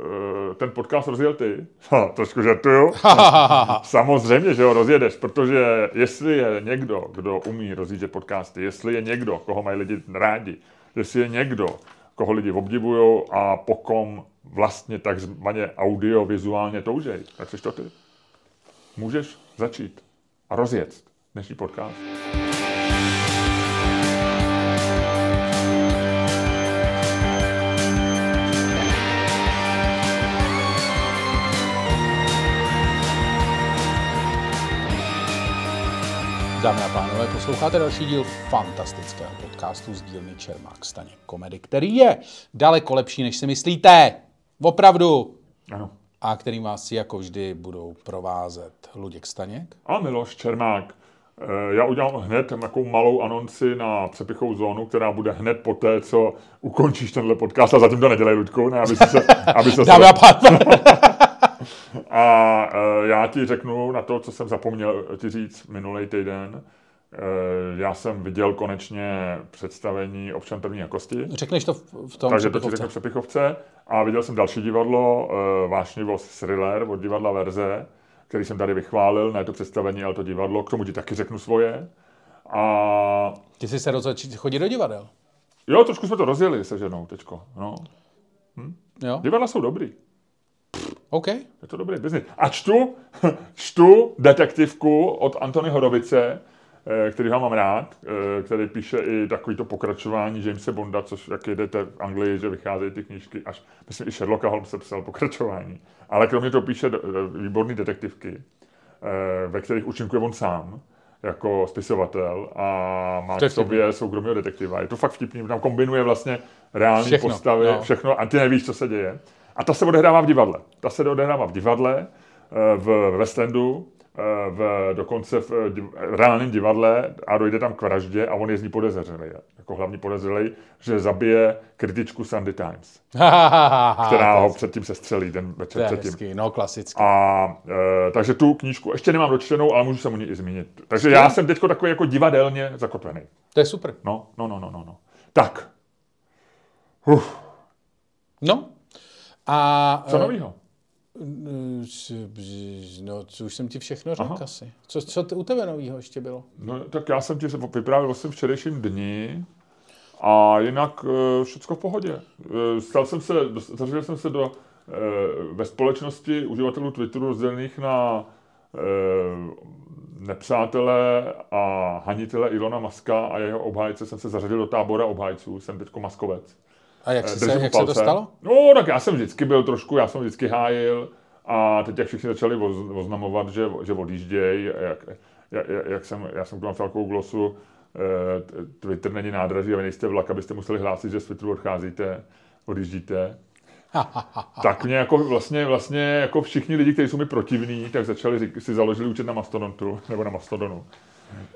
uh, ten podcast rozjel ty? Ha, trošku žartuju. Samozřejmě, že ho rozjedeš, protože jestli je někdo, kdo umí rozjíždět podcasty, jestli je někdo, koho mají lidi rádi, jestli je někdo, koho lidi obdivují a pokom vlastně takzvaně audio-vizuálně toužej, tak jsi to ty. Můžeš začít a rozjet dnešní podcast. Dámy a pánové, posloucháte další díl fantastického podcastu z dílny Čermák Staněk Komedy, který je daleko lepší, než si myslíte. Opravdu. Ano. A kterým vás si jako vždy budou provázet Luděk Staněk. A Miloš Čermák. Eh, Já udělám hned takovou malou anonci na přepichovou zónu, která bude hned po té, co ukončíš tenhle podcast a zatím to nedělej, Ludku, ne, aby se, aby se Dámy a pánové. A e, já ti řeknu na to, co jsem zapomněl ti říct minulý týden. E, já jsem viděl konečně představení Občan první jakosti. Řekneš to v tom Takže to ti řeknu Přepichovce. A viděl jsem další divadlo, e, vášnivost Thriller od divadla Verze, který jsem tady vychválil, ne to představení, ale to divadlo. K tomu ti taky řeknu svoje. A Ty jsi se rozhodl chodit do divadel. jo, trošku jsme to rozjeli se ženou teďko. No. Jo? Divadla jsou dobrý. OK. Je to dobrý biznis. A čtu, čtu detektivku od Antony Horovice, eh, který ho mám rád, eh, který píše i takovýto pokračování Jamesa Bonda, což jak jedete v Anglii, že vycházejí ty knížky, až myslím i Sherlocka Holmesa psal pokračování. Ale kromě toho píše eh, výborný detektivky, ve kterých účinkuje on sám jako spisovatel a má To k sobě soukromého detektiva. Je to fakt vtipný, tam kombinuje vlastně reální Všechno, postavy, no. všechno a ty nevíš, co se děje. A ta se odehrává v divadle. Ta se odehrává v divadle, eh, v West Endu, eh, v, dokonce v eh, div, reálném divadle a dojde tam k vraždě a on je z ní podezřelý. Jako hlavní podezřelý, že zabije kritičku Sunday Times, která ho předtím sestřelí ten večer předtím. hezký, no klasicky. A e, takže tu knížku ještě nemám dočtenou, ale můžu se mu ní i zmínit. Takže já jsem teď takový jako divadelně zakotvený. To je super. No, no, no, no, no. no. Tak. Uf, No. A... co eh, novýho? eh, No, co už jsem ti všechno řekl Aha. asi. Co, co t- u tebe novýho ještě bylo? No, tak já jsem ti se vyprávěl svém včerejším dni a jinak e, všecko v pohodě. E, stal jsem se, zařadil jsem se do, e, ve společnosti uživatelů Twitteru rozdělených na nepřátele a hanitele Ilona Maska a jeho obhájce jsem se zařadil do tábora obhájců. Jsem teďko maskovec. A jak, se, Držím jak se to stalo? No, tak já jsem vždycky byl trošku, já jsem vždycky hájil a teď jak všichni začali oz, oznamovat, že, že odjíždějí, jak, jak, jak, jsem, já jsem k tomu napsal takovou glosu, eh, Twitter není nádraží a vy nejste vlak, abyste museli hlásit, že z Twitteru odcházíte, odjíždíte. tak mě jako vlastně, vlastně jako všichni lidi, kteří jsou mi protivní, tak začali si založili účet na Mastodontu, nebo na Mastodonu.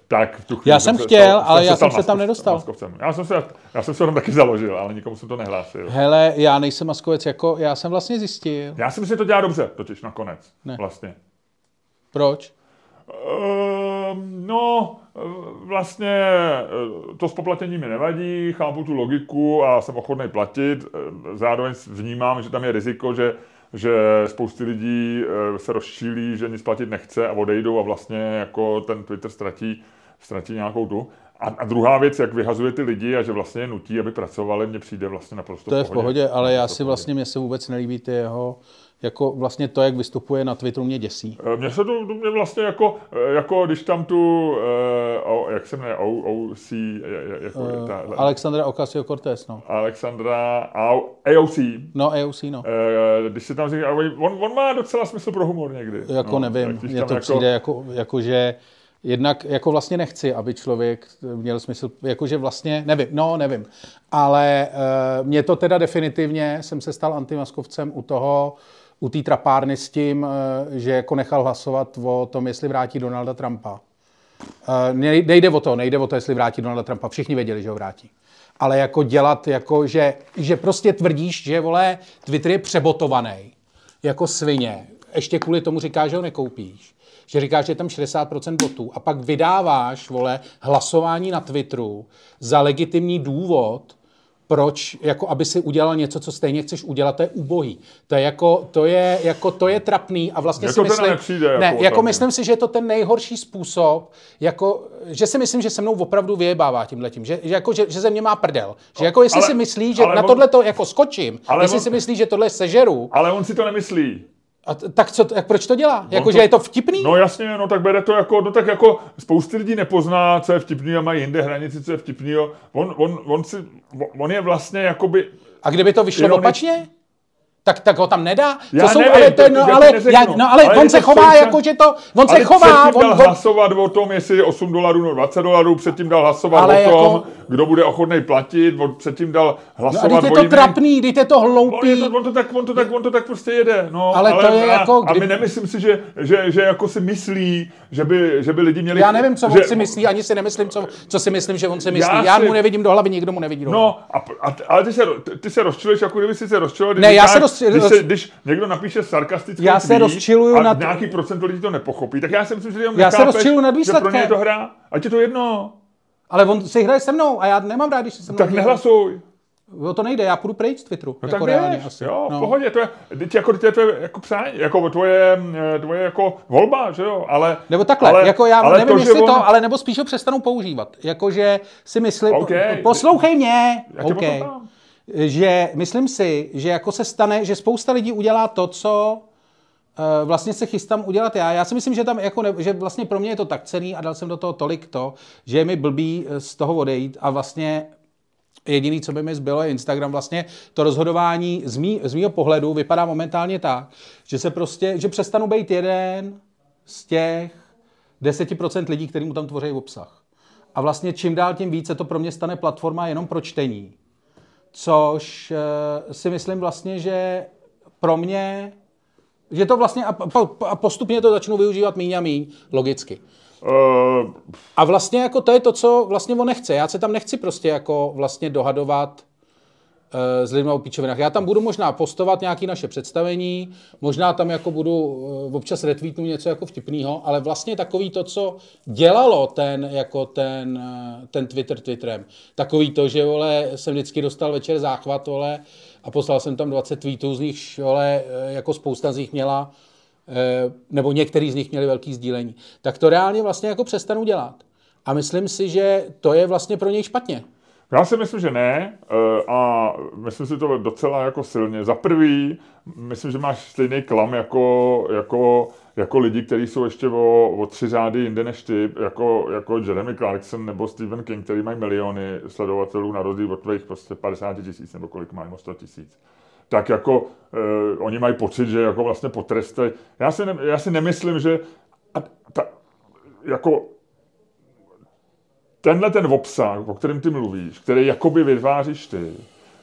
Tak v tu chvíli Já jsem se chtěl, stal- ale já stal jsem se tam nedostal. maskovcem. Já jsem se, já jsem se tam taky založil, ale nikomu jsem to nehlásil. Hele, já nejsem maskovec, jako já jsem vlastně zjistil. Já si myslím, že to dělá dobře, totiž nakonec. Ne. Vlastně. Proč? Ehm, no, eh, vlastně eh, to spoplatnění mi nevadí, chápu tu logiku a jsem ochotný platit. Eh, Zároveň vnímám, že tam je riziko, že, že spousty lidí se rozčílí, že nic platit nechce a odejdou a vlastně jako ten Twitter ztratí, ztratí nějakou tu. A, a druhá věc, jak vyhazuje ty lidi a že vlastně je nutí, aby pracovali, mně přijde vlastně naprosto To je v pohodě, ale já si pohodě. vlastně, mně se vůbec nelíbí ty jeho, jako vlastně to, jak vystupuje na Twitteru, mě děsí. Eh, Mně se to mě vlastně jako, eh, jako když tam tu, eh, o, jak se jmenuje, OC, jako Uh, ta, Alexandra Ocasio-Cortez, no. Alexandra AOC, No, AOC, no. eh, když se tam říká, on, on má docela smysl pro humor někdy. Jako no, nevím, mně to přijde jako, jako, že jednak jako vlastně nechci, aby člověk měl smysl, jakože vlastně, nevím, no nevím, ale uh, mě to teda definitivně, jsem se stal antimaskovcem u toho, u té trapárny s tím, uh, že jako nechal hlasovat o tom, jestli vrátí Donalda Trumpa. Uh, nejde o to, nejde o to, jestli vrátí Donalda Trumpa. Všichni věděli, že ho vrátí. Ale jako dělat, jako že, že prostě tvrdíš, že vole, Twitter je přebotovaný jako svině. Ještě kvůli tomu říká, že ho nekoupíš. Že říkáš, že je tam 60% botů a pak vydáváš, vole, hlasování na Twitteru za legitimní důvod, proč, jako aby si udělal něco, co stejně chceš udělat, to je ubohý. To je jako, to je, jako, to je trapný a vlastně Jako si myslím, nepřijde, jako ne, jako opravdu. myslím si, že je to ten nejhorší způsob, jako, že si myslím, že se mnou opravdu vyjebává tímhletím, že, že, jako, že, že ze mě má prdel. Že jako jestli ale- si myslí, že na on- tohle to jako skočím, ale jestli on- si myslí, že tohle sežeru, Ale on si to nemyslí. A t- tak, co, tak proč to dělá? Jako, to- že je to vtipný? No jasně, no tak bere to jako, no tak jako spousty lidí nepozná, co je vtipný a mají jinde hranici, co je vtipnýho. On, on, on, si, on je vlastně jakoby, A kdyby to vyšlo Ironic- opačně? Tak, tak ho tam nedá? Já Co jsou, nevím, ale, to, to- no, to ale, já, no, ale, Ale on se to chová součas- jako, že to, on ale se chová, předtím on, dal on, hlasovat o tom, jestli je 8 dolarů nebo 20 dolarů, předtím dal hlasovat Ale o tom, jako- kdo bude ochotný platit, od- předtím dal no, a hlasovat je o to trapný, je to On, je hloupý. to, on, to tak, on, to tak, on to tak prostě jede. No, Ale to je a, jako, a kdy- my nemyslím si, že, že, že jako si myslí, že by, že by lidi měli... Já nevím, co že, on si myslí, ani si nemyslím, co, co si myslím, že on si myslí. Já, Já si- mu nevidím do hlavy, nikdo mu nevidí do hlavy. No, a, a, ale ty se, ty- se rozčiluješ, jako kdyby si se rozčilil, Ne, já se rozčil- když, roz- se, když někdo napíše sarkastický Já se tweet rozčiluju a nad- nějaký procento lidí to nepochopí, tak já si myslím, že jenom Já se nechápeš, rozčiluju nad že pro ně výsledkem. je to hra, ať je to jedno, Ale on si hraje se mnou a já nemám rád, když se se mnou tak hraje. nehlasuj. O to nejde, já půjdu pryč z Twitteru. No jako tak reálně běž, asi. jo, v no. pohodě, to je, teď jako, teď je to jako přání, jako tvoje, eh, tvoje jako volba, že jo, ale... Nebo takhle, ale, jako já ale nevím, to, jestli on, to, ale nebo spíš ho přestanu používat. Jakože si myslím, OK. poslouchej mě, Já tě OK. poslouchám. Že myslím si, že jako se stane, že spousta lidí udělá to, co eh, vlastně se chystám udělat já. Já si myslím, že tam jako ne, že vlastně pro mě je to tak cený a dal jsem do toho tolik to, že je mi blbý eh, z toho odejít a vlastně Jediný, co by mi zbylo, je Instagram. Vlastně to rozhodování z, z mýho pohledu vypadá momentálně tak, že se prostě, že přestanu být jeden z těch 10% lidí, který mu tam tvoří obsah. A vlastně čím dál tím více to pro mě stane platforma jenom pro čtení. Což eh, si myslím vlastně, že pro mě, že to vlastně a, po- a postupně to začnu využívat míň a míň, logicky. Uh, A vlastně jako to je to, co vlastně on nechce. Já se tam nechci prostě jako vlastně dohadovat s lidmi o píčovinách. Já tam budu možná postovat nějaké naše představení, možná tam jako budu uh, občas retweetnu něco jako vtipného, ale vlastně takový to, co dělalo ten, jako ten, uh, ten Twitter Twitterem. Takový to, že vole, jsem vždycky dostal večer záchvat, vole, a poslal jsem tam 20 tweetů, z nich, vole, eh, jako spousta z nich měla eh, nebo některý z nich měli velký sdílení, tak to reálně vlastně jako přestanu dělat. A myslím si, že to je vlastně pro něj špatně. Já si myslím, že ne eh, a myslím si to docela jako silně. Za prvý, myslím, že máš stejný klam jako, jako, jako lidi, kteří jsou ještě o, o tři řády jinde než ty, jako, jako Jeremy Clarkson nebo Stephen King, který mají miliony sledovatelů na rozdíl od tvých prostě 50 tisíc nebo kolik mají, o 100 tisíc. Tak jako eh, oni mají pocit, že jako vlastně potrestají. Já já si nemyslím, že a ta, jako tenhle ten obsah, o kterém ty mluvíš, který jakoby vytváříš ty,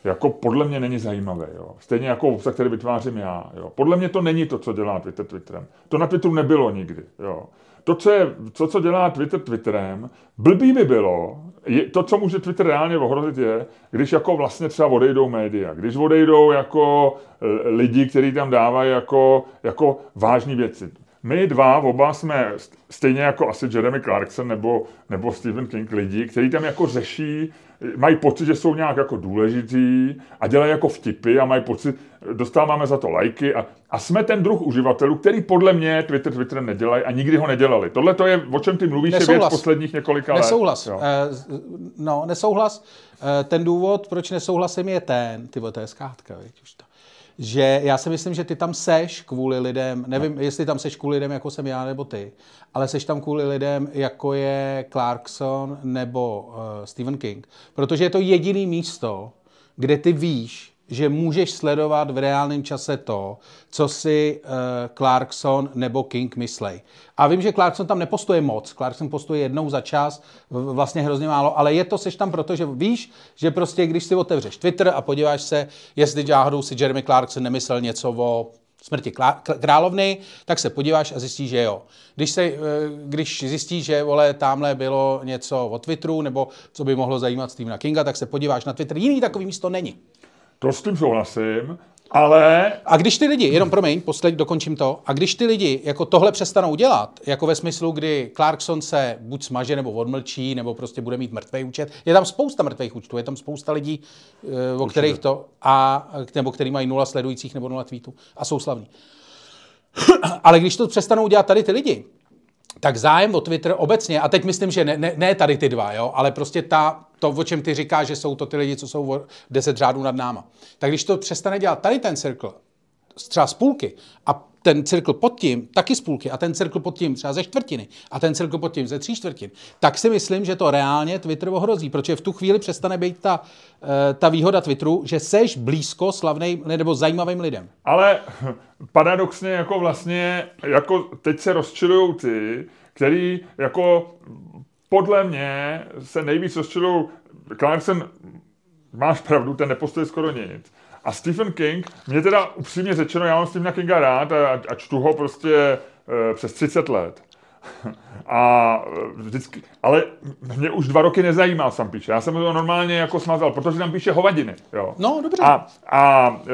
jako podle mě není zajímavý. Jo. Stejně jako obsah, který vytvářím já. Jo. Podle mě to není to, co dělá Twitter Twitterem. To na Twitteru nebylo nikdy. Jo. To, co, je, to, co dělá Twitter Twitterem, blbý by bylo, je, to, co může Twitter reálně ohrozit, je, když jako vlastně třeba odejdou média, když odejdou jako eh, lidi, kteří tam dávají jako, jako vážné věci. My dva, oba jsme st- stejně jako asi Jeremy Clarkson nebo, nebo Stephen King lidi, kteří tam jako řeší, mají pocit, že jsou nějak jako důležitý a dělají jako vtipy a mají pocit, dostáváme za to lajky a, a jsme ten druh uživatelů, který podle mě Twitter Twitterem nedělají a nikdy ho nedělali. Tohle to je, o čem ty mluvíš, je věc Nesouhlas. posledních několika let. Nesouhlas. Jo. Z- No, nesouhlas. Eh, Ten důvod, proč nesouhlasím, je ten, ty to je zkrátka, už to. Že já si myslím, že ty tam seš kvůli lidem, nevím, jestli tam seš kvůli lidem, jako jsem já nebo ty, ale seš tam kvůli lidem, jako je Clarkson nebo uh, Stephen King. Protože je to jediný místo, kde ty víš, že můžeš sledovat v reálném čase to, co si uh, Clarkson nebo King myslej. A vím, že Clarkson tam nepostuje moc. Clarkson postuje jednou za čas, vlastně hrozně málo, ale je to seš tam proto, že víš, že prostě když si otevřeš Twitter a podíváš se, jestli náhodou si Jeremy Clarkson nemyslel něco o smrti královny, tak se podíváš a zjistíš, že jo. Když, se, eh, když zjistíš, že vole, tamhle bylo něco o Twitteru, nebo co by mohlo zajímat Stephena Kinga, tak se podíváš na Twitter. Jiný takový místo není. To s tím souhlasím, ale... A když ty lidi, jenom promiň, poslední dokončím to, a když ty lidi jako tohle přestanou dělat, jako ve smyslu, kdy Clarkson se buď smaže, nebo odmlčí, nebo prostě bude mít mrtvý účet, je tam spousta mrtvých účtů, je tam spousta lidí, eh, o kterých to, a, nebo který mají nula sledujících nebo nula tweetů a jsou slavní. Ale když to přestanou dělat tady ty lidi, tak zájem o Twitter obecně, a teď myslím, že ne, ne, ne tady ty dva, jo, ale prostě ta, to, o čem ty říkáš, že jsou to ty lidi, co jsou o 10 řádů nad náma. Tak když to přestane dělat tady ten cirkl, třeba z půlky, a ten cirkl pod tím taky z půlky a ten cirkl pod tím třeba ze čtvrtiny a ten cirkl pod tím ze tří čtvrtin, tak si myslím, že to reálně Twitter ohrozí, protože v tu chvíli přestane být ta, eh, ta výhoda Twitteru, že seš blízko slavným nebo zajímavým lidem. Ale paradoxně jako vlastně, jako teď se rozčilují ty, který jako podle mě se nejvíc rozčilují, Clarkson, máš pravdu, ten nepostuje skoro nic. A Stephen King, mě teda upřímně řečeno, já mám Stephena Kinga rád a, a čtu ho prostě e, přes 30 let. A vždycky, ale mě už dva roky nezajímal sam píše. Já jsem to normálně jako smazal, protože tam píše hovadiny. Jo. No, dobře. A, a e,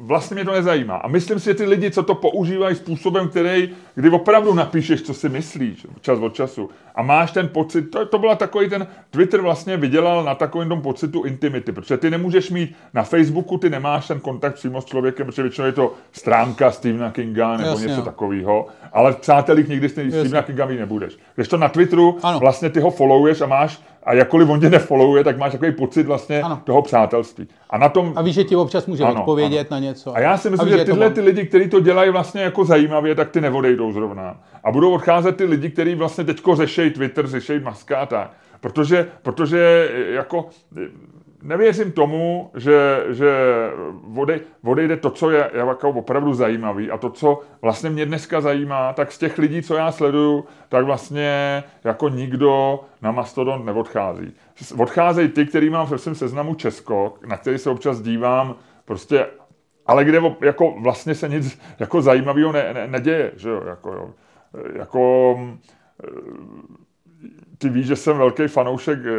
vlastně mě to nezajímá. A myslím si, že ty lidi, co to používají způsobem, který, kdy opravdu napíšeš, co si myslíš, čas od času, a máš ten pocit, to, to byla takový ten, Twitter vlastně vydělal na takovém tom pocitu intimity, protože ty nemůžeš mít na Facebooku, ty nemáš ten kontakt přímo s člověkem, protože většinou je to stránka Stephena Kinga nebo Jasně, něco takového, ale v přátelích nikdy Stephena Kinga mít nebudeš. Když to na Twitteru ano. vlastně ty ho followuješ a máš a jakkoliv on tě nefollowuje, tak máš takový pocit vlastně ano. toho přátelství. A na tom... A víš, že ti občas může ano, odpovědět ano. na něco. A já si myslím, víš, že tyhle ty lidi, kteří to dělají vlastně jako zajímavě, tak ty neodejdou zrovna. A budou odcházet ty lidi, kteří vlastně teďko řešejí Twitter, řešejí Maska a tak. Protože, protože jako nevěřím tomu, že, že vody, odejde to, co je, jako opravdu zajímavý a to, co vlastně mě dneska zajímá, tak z těch lidí, co já sleduju, tak vlastně jako nikdo na Mastodon neodchází. Odcházejí ty, který mám v svém seznamu Česko, na který se občas dívám, prostě, ale kde jako vlastně se nic jako zajímavého ne, ne, neděje, že jo, jako, jo. jako ty víš, že jsem velký fanoušek eh,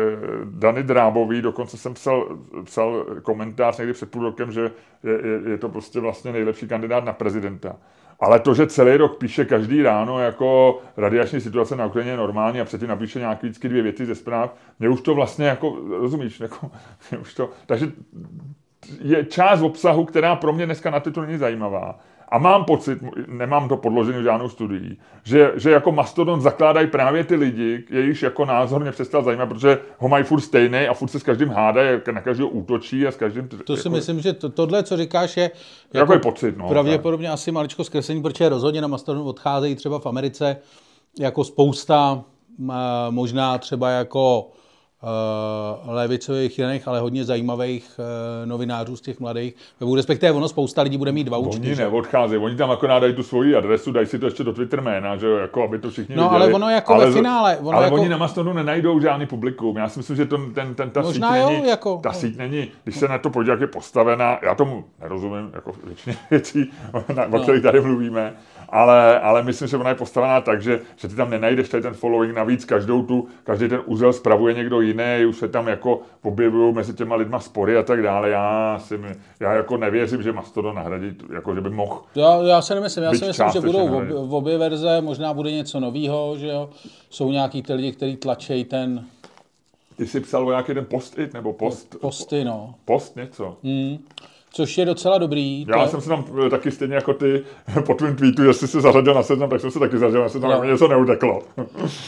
Dany Drábový, dokonce jsem psal, psal komentář někdy před půl rokem, že je, je, je to prostě vlastně nejlepší kandidát na prezidenta. Ale to, že celý rok píše každý ráno jako radiační situace na Ukrajině je normální a předtím napíše nějaký vždycky dvě věty ze zpráv, mě už to vlastně jako, rozumíš, jako, už to, takže je část obsahu, která pro mě dneska na to není zajímavá. A mám pocit, nemám to podložený žádnou studií, že, že jako Mastodon zakládají právě ty lidi, jejichž jako názor mě přestal zajímat, protože ho mají furt stejný a furt se s každým hádají, na každého útočí a s každým... To si jako, myslím, že to, tohle, co říkáš, je jako je pocit, no, pravděpodobně tak. asi maličko zkreslení, protože rozhodně na Mastodon odcházejí třeba v Americe jako spousta, možná třeba jako levicových jiných, ale hodně zajímavých uh, novinářů z těch mladých webů, respektive ono spousta lidí bude mít dva účty. Oni neodcházejí, oni tam jako dají tu svoji adresu, dají si to ještě do Twitter jména, že jo, jako aby to všichni No viděli. ale ono jako ale, ve finále. Ono ale jako... oni na Mastodonu nenajdou žádný publikum. Já si myslím, že to, ten, ten, ta Možná síť jo, není, jako... ta síť není, když se na to podívá, jak je postavená, já tomu nerozumím, jako většině věcí, o no. kterých tady mluvíme, ale, ale myslím, že ona je postavená tak, že, že ty tam nenajdeš tady ten following, navíc každou tu, každý ten úzel spravuje někdo jiný, už se tam jako objevují mezi těma lidma spory a tak dále. Já, si, já jako nevěřím, že Mastodon nahradí, jako že by mohl. Já, já se nemyslím, já si myslím, že budou v obě, v obě verze, možná bude něco nového, že jo. Jsou nějaký ty lidi, kteří tlačí ten ty jsi psal o nějaký ten post-it nebo post? Posty, no. Post něco. Mm což je docela dobrý. Já to... jsem se tam eh, taky stejně jako ty po tvém tweetu, jestli se zařadil na seznam, tak jsem se taky zařadil na seznam, no. něco neuteklo.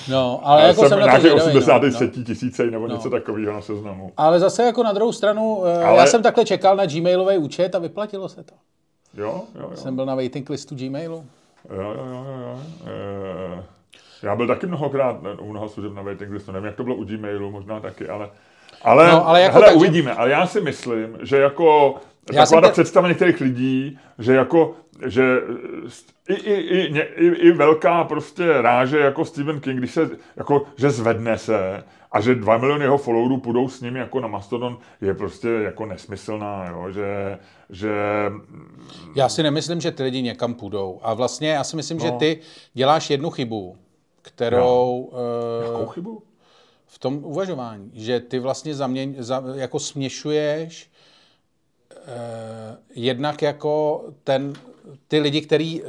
No, ale jako jsem, jsem na to nějaký 83 no. tisíce nebo no. něco takového na seznamu. Ale zase jako na druhou stranu, eh, ale... já jsem takhle čekal na Gmailový účet a vyplatilo se to. Jo, jo, jo. Jsem byl na waiting listu Gmailu. Jo, jo, jo, jo. E... Já byl taky mnohokrát u mnoha služeb na waiting listu, nevím, jak to bylo u Gmailu, možná taky, ale ale, no, ale jako hele, tak, uvidíme, ale já si myslím, že jako já taková ta te... představa některých lidí, že jako, že i, i, i, i, i velká prostě ráže jako Stephen King, když se, jako, že zvedne se a že 2 miliony jeho followerů půjdou s ním jako na Mastodon, je prostě jako nesmyslná, jo? Že, že... Já si nemyslím, že ty lidi někam půjdou. A vlastně já si myslím, no. že ty děláš jednu chybu, kterou... No. Jakou chybu? V tom uvažování, že ty vlastně zaměň, za, jako směšuješ eh, jednak jako ten, ty lidi, který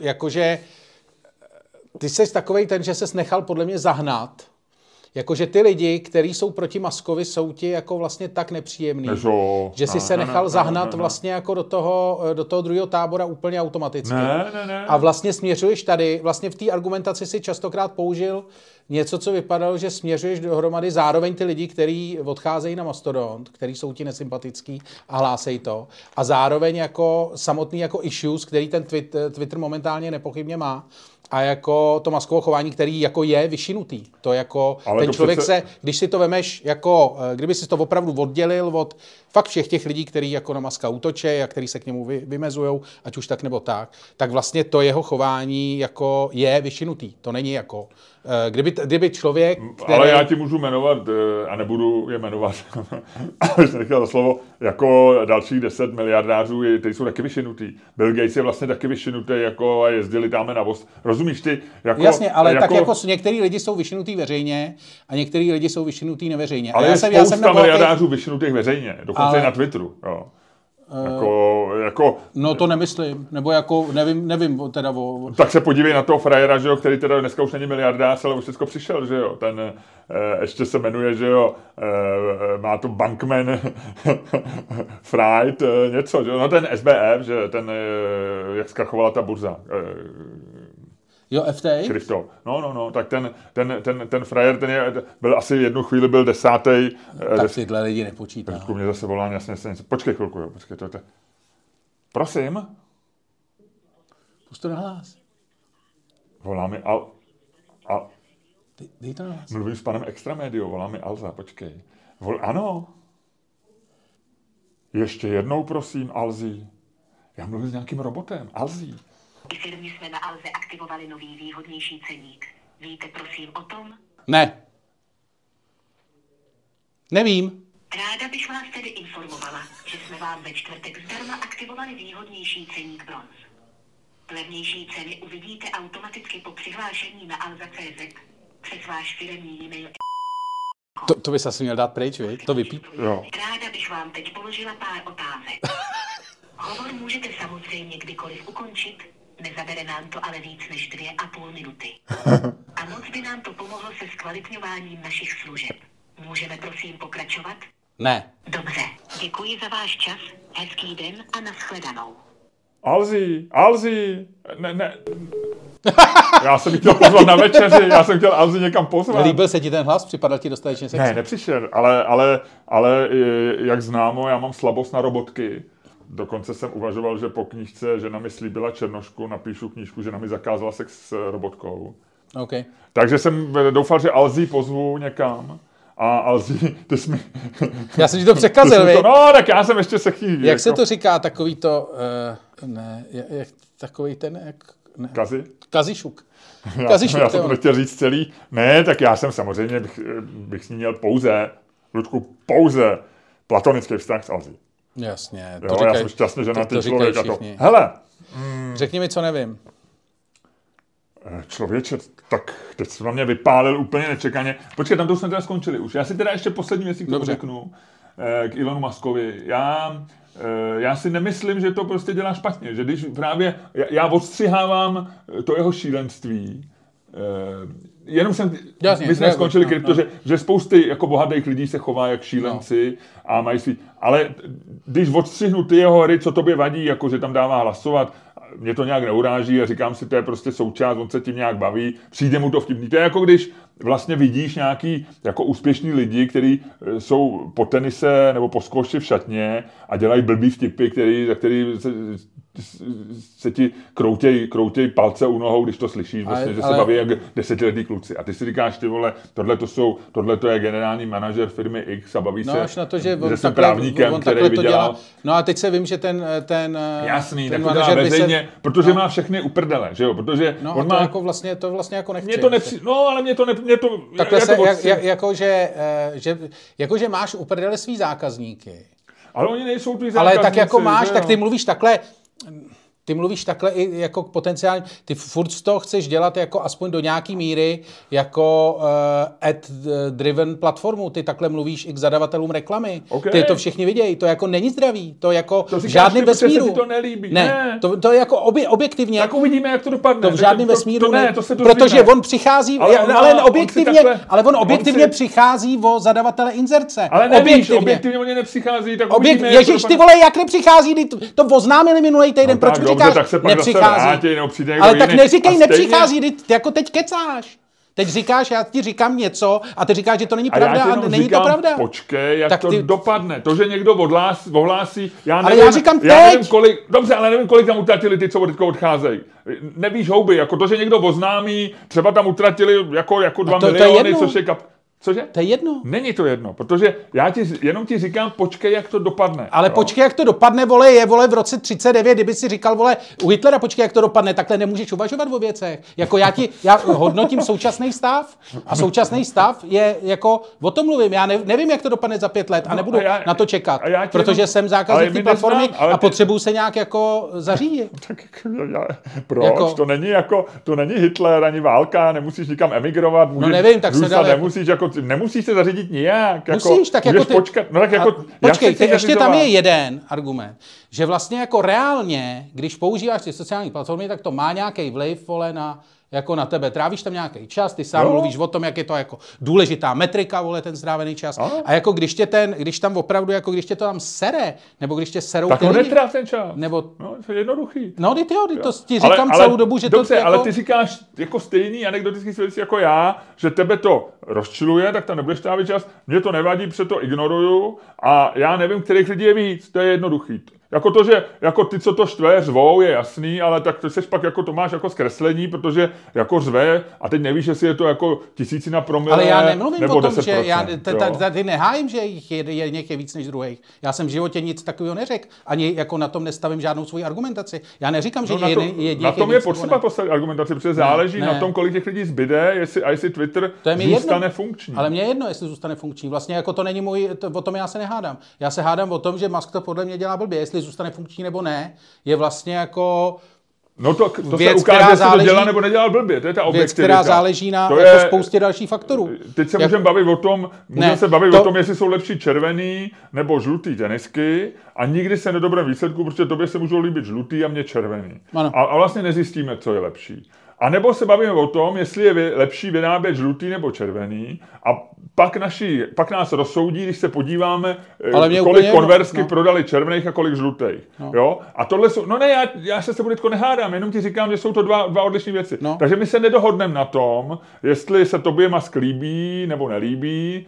jakože ty jsi takový ten, že ses nechal podle mě zahnat Jakože ty lidi, kteří jsou proti Maskovi, jsou ti jako vlastně tak nepříjemný, Nežo. že si ne, se ne, nechal ne, zahnat ne, ne, vlastně jako do toho, do toho druhého tábora úplně automaticky. Ne, ne, ne. A vlastně směřuješ tady, vlastně v té argumentaci si častokrát použil něco, co vypadalo, že směřuješ dohromady zároveň ty lidi, kteří odcházejí na Mastodont, kteří jsou ti nesympatický a hlásejí to, a zároveň jako samotný jako issues, který ten Twitter momentálně nepochybně má, a jako to maskovo chování, který jako je vyšinutý. To jako Ale ten člověk přece... se, když si to vemeš jako, eh, kdyby si to opravdu oddělil od fakt všech těch lidí, kteří jako na maska útočí a kteří se k němu vy, vymezují, ať už tak nebo tak, tak vlastně to jeho chování jako je vyšinutý. To není jako kdyby, kdyby člověk... Který... Ale já ti můžu jmenovat, eh, a nebudu je jmenovat, jsem nechal slovo, jako dalších 10 miliardářů, ty jsou taky vyšinutý. Bill Gates je vlastně taky vyšinutý, jako a jezdili tam na vost. Rozumíš ty? Jako, Jasně, ale jako... tak jako některý lidi jsou vyšinutý veřejně a některý lidi jsou vyšinutý neveřejně. Ale a já je jsem, spousta já jsem miliardářů vyšinutých veřejně, dokonce ale... i na Twitteru. Jo. Jako, jako, no to nemyslím, nebo jako nevím, nevím teda o... Tak se podívej na toho frajera, že jo, který teda dneska už není miliardář, ale už všechno přišel, že jo, ten e, ještě se jmenuje, že jo, e, má to Bankman Fried, e, něco, že jo, no ten SBF, že ten, e, jak zkrachovala ta burza, e, Jo, FTA? Krypto. No, no, no, tak ten, ten, ten, ten frajer, ten je, byl asi jednu chvíli byl desátý. Tak des... tyhle lidi nepočítá. Trošku mě zase volá, jasně, jasně. Počkej chvilku, jo, počkej, to je. Prosím? Pust to na hlas. Volá mi Al... Al... Dej, dej to na hlas. Mluvím s panem Extramedio, volá mi Alza, počkej. Vol... Ano. Ještě jednou, prosím, Alzi. Já mluvím s nějakým robotem. Alzi. I firmě jsme na Alze aktivovali nový výhodnější ceník. Víte prosím o tom? Ne. Nevím. Ráda bych vás tedy informovala, že jsme vám ve čtvrtek zdarma aktivovali výhodnější ceník bronz. Levnější ceny uvidíte automaticky po přihlášení na Alza.cz přes váš firmní e-mail. To, to bys asi měl dát pryč, viď? To vypít. Jo. Ráda bych vám teď položila pár otázek. Hovor můžete samozřejmě kdykoliv ukončit, Nezabere nám to ale víc než dvě a půl minuty. A moc by nám to pomohlo se zkvalitňováním našich služeb. Můžeme prosím pokračovat? Ne. Dobře, děkuji za váš čas, hezký den a nashledanou. Alzi, Alzi, ne, ne. Já jsem chtěl pozvat na večeři, já jsem chtěl Alzi někam pozvat. Líbil se ti ten hlas? Připadal ti dostatečně sexy? Ne, nepřišel, ale, ale, ale jak známo, já mám slabost na robotky. Dokonce jsem uvažoval, že po knížce Žena mi slíbila Černošku, napíšu knížku, Žena mi zakázala sex s robotkou. Okay. Takže jsem doufal, že Alzí pozvu někam. A Alzí, ty jsi mi... Já jsem ti to překazil, to, No, tak já jsem ještě se chýl. Jak jako... se to říká, takový to... Uh, ne, jak, takový ten... Jak, ne. Kazi? Kazišuk. Já, Kazišuk, já jsem to nechtěl říct celý. Ne, tak já jsem samozřejmě, bych, bych s ní měl pouze, Ludku, pouze platonický vztah s Alzí. Jasně. To jo, říkaj, já jsem šťastný, že na ty člověk a to. Hele. Mm, Řekni mi, co nevím. Eh, člověče, tak teď se na mě vypálil úplně nečekaně. Počkej, tam to jsme teda skončili už. Já si teda ještě poslední věc k tomu řeknu. Eh, k Ilonu Maskovi. Já, eh, já si nemyslím, že to prostě dělá špatně. Že když právě, já, já odstřihávám to jeho šílenství, jenom jsem, Jasně, my jsme ne, skončili no, krypto, no. Že, že spousty jako bohatých lidí se chová jak šílenci no. a mají svý, ale když odstřihnu ty jeho hry, co tobě vadí, jako že tam dává hlasovat, mě to nějak neuráží a říkám si, to je prostě součást, on se tím nějak baví, přijde mu to vtipný. To je jako když vlastně vidíš nějaký jako úspěšný lidi, kteří e, jsou po tenise nebo po skoši v šatně a dělají blbý vtipy, který, za který se, se ti kroutěj, kroutěj palce u nohou, když to slyšíš, vlastně, ale, že ale... se baví jak desetiletí kluci. A ty si říkáš, ty vole, tohle to, jsou, tohle to je generální manažer firmy X a baví no, se, až na to, že, on že jsem právníkem, on který vydělal. No a teď se vím, že ten, ten, Jasný, ten manažer by se protože má všechny uprdele, že jo, protože No on má, jako vlastně, to vlastně jako nechci. mě to nepři, no ale mě to ne, mě to, Takhle já se, to jak, jak, jako, že, eh, že, jako, že máš uprdele svý zákazníky, ale oni nejsou tví ale tak zákazníci, jako máš, tak ty mluvíš takhle, ty mluvíš takhle i jako potenciálně, ty furt toho chceš dělat jako aspoň do nějaký míry jako uh, ad-driven platformu. Ty takhle mluvíš i k zadavatelům reklamy. OK. Ty to všichni vidějí. To jako není zdravý. To jako To v říkáš žádném protože se vesmíru. ti to nelíbí. Ne, Ne. To, to je jako obje, objektivně. Tak uvidíme, jak to dopadne. To v žádném to, vesmíru to, ne, to se protože on přichází, Ale ale, on ale on objektivně, takhle- ale on on objektivně si- přichází o zadavatele inzerce. Ale nevíš, objektivně. objektivně oni nepřichází, tak Objekt, uvidíme, to Ježíš, ty vole, jak nepřichází, to, to oznámili minulý týden, No proč tak mi dobře, tak se pak zase nepřichází. vrátí, nebo přijde někdo Ale tak jiný. neříkej, A stejně- nepřichází, ty, jako teď kecáš. Teď říkáš, já ti říkám něco a ty říkáš, že to není A já pravda ti a, jenom není říkám, to pravda. počkej, jak Tak to ty- dopadne. To, že někdo odhlás, ohlásí, já Ale nevím, já říkám já nevím, teď. kolik, dobře, ale nevím, kolik tam utratili ty, co teďka odcházejí. Nevíš houby, jako to, že někdo oznámí, třeba tam utratili jako, jako dva to- to je miliony, jedno. což je kap... Cože? To je jedno. Není to jedno, protože já ti, jenom ti říkám, počkej, jak to dopadne. Ale jo? počkej, jak to dopadne, vole, je vole v roce 39, kdyby si říkal, vole, u Hitlera počkej, jak to dopadne, takhle nemůžeš uvažovat o věcech. Jako já ti, já hodnotím současný stav a současný stav je jako, o tom mluvím, já ne, nevím, jak to dopadne za pět let a nebudu No, a já- na to čekat, a já protože jenom- jsem zákazník té platformy neznám, a ty- potřebuju se nějak jako zařídit. Tak jako, já, proč? Jako- To není jako, to není Hitler ani válka, nemusíš nikam emigrovat, můžeš nevím, tak se zůstat, dá jako- nemusíš, jako, nemusíš se zařídit nijak. Jako, Musíš, tak jako ty... počkat, no tak jako, A, počkej, ty, ještě tam je jeden argument, že vlastně jako reálně, když používáš ty sociální platformy, tak to má nějaký vliv, vole, na, jako na tebe. Trávíš tam nějaký čas, ty sám Jo. mluvíš o tom, jak je to jako důležitá metrika, vole, ten strávený čas. Ano. A jako když tě ten, když tam opravdu, jako když tě to tam sere, nebo když tě serou Tak ty lidi, ten čas. nebo No, to je jednoduchý. No, ty jo, ty to ti říkám celou dobu, že dobře, to jako... ale ty říkáš jako stejný anekdotický svědectví jako já, že tebe to rozčiluje, tak tam nebudeš trávit čas, mě to nevadí, protože to ignoruju a já nevím, kterých lidí je víc, to je jednoduchý. Jako to, že jako ty, co to štve, řvou, je jasný, ale tak to seš pak jako to máš jako zkreslení, protože jako řve a teď nevíš, jestli je to jako tisícina promile Ale já nemluvím nebo o tom, 10%, že já tady nehájím, že jich je, je něk je víc než druhých. Já jsem v životě nic takového neřekl. Ani jako na tom nestavím žádnou svoji argumentaci. Já neříkám, že No na, je, to, je, je, na tom je potřeba postavit argumentaci, protože záleží ne. na tom, kolik těch lidí zbyde, jestli, a jestli Twitter To je zůstane jedno. funkční. Ale mně je jedno, jestli zůstane funkční. Vlastně jako to není můj, to, o tom já se nehádám. Já se hádám o tom, že Musk to podle mě dělá blbě. Jestli zůstane funkční nebo ne, je vlastně jako No to, to Věc, se ukáže, která jestli to záleží- dělá nebo nedělá blbě, to je ta věc, objektivita. která záleží na to jako je, spoustě dalších faktorů. Teď se Jak- můžeme bavit o tom, můžeme Ne, se bavit to- o tom, jestli jsou lepší červený nebo žlutý tenisky a nikdy se nedobereme výsledku, protože tobě se můžou líbit žlutý a mě červený. Ano. A, a vlastně nezjistíme, co je lepší. A nebo se bavíme o tom, jestli je lepší vyrábět žlutý nebo červený a pak, naši, pak nás rozsoudí, když se podíváme, eh, Ale mě kolik konversky no. prodali červených a kolik žlutých. No. Jo? A tohle jsou, no ne, já, já se s tebou teďko nehádám, jenom ti říkám, že jsou to dva, dva odlišné věci. No. Takže my se nedohodneme na tom, jestli se tobě Musk líbí nebo nelíbí,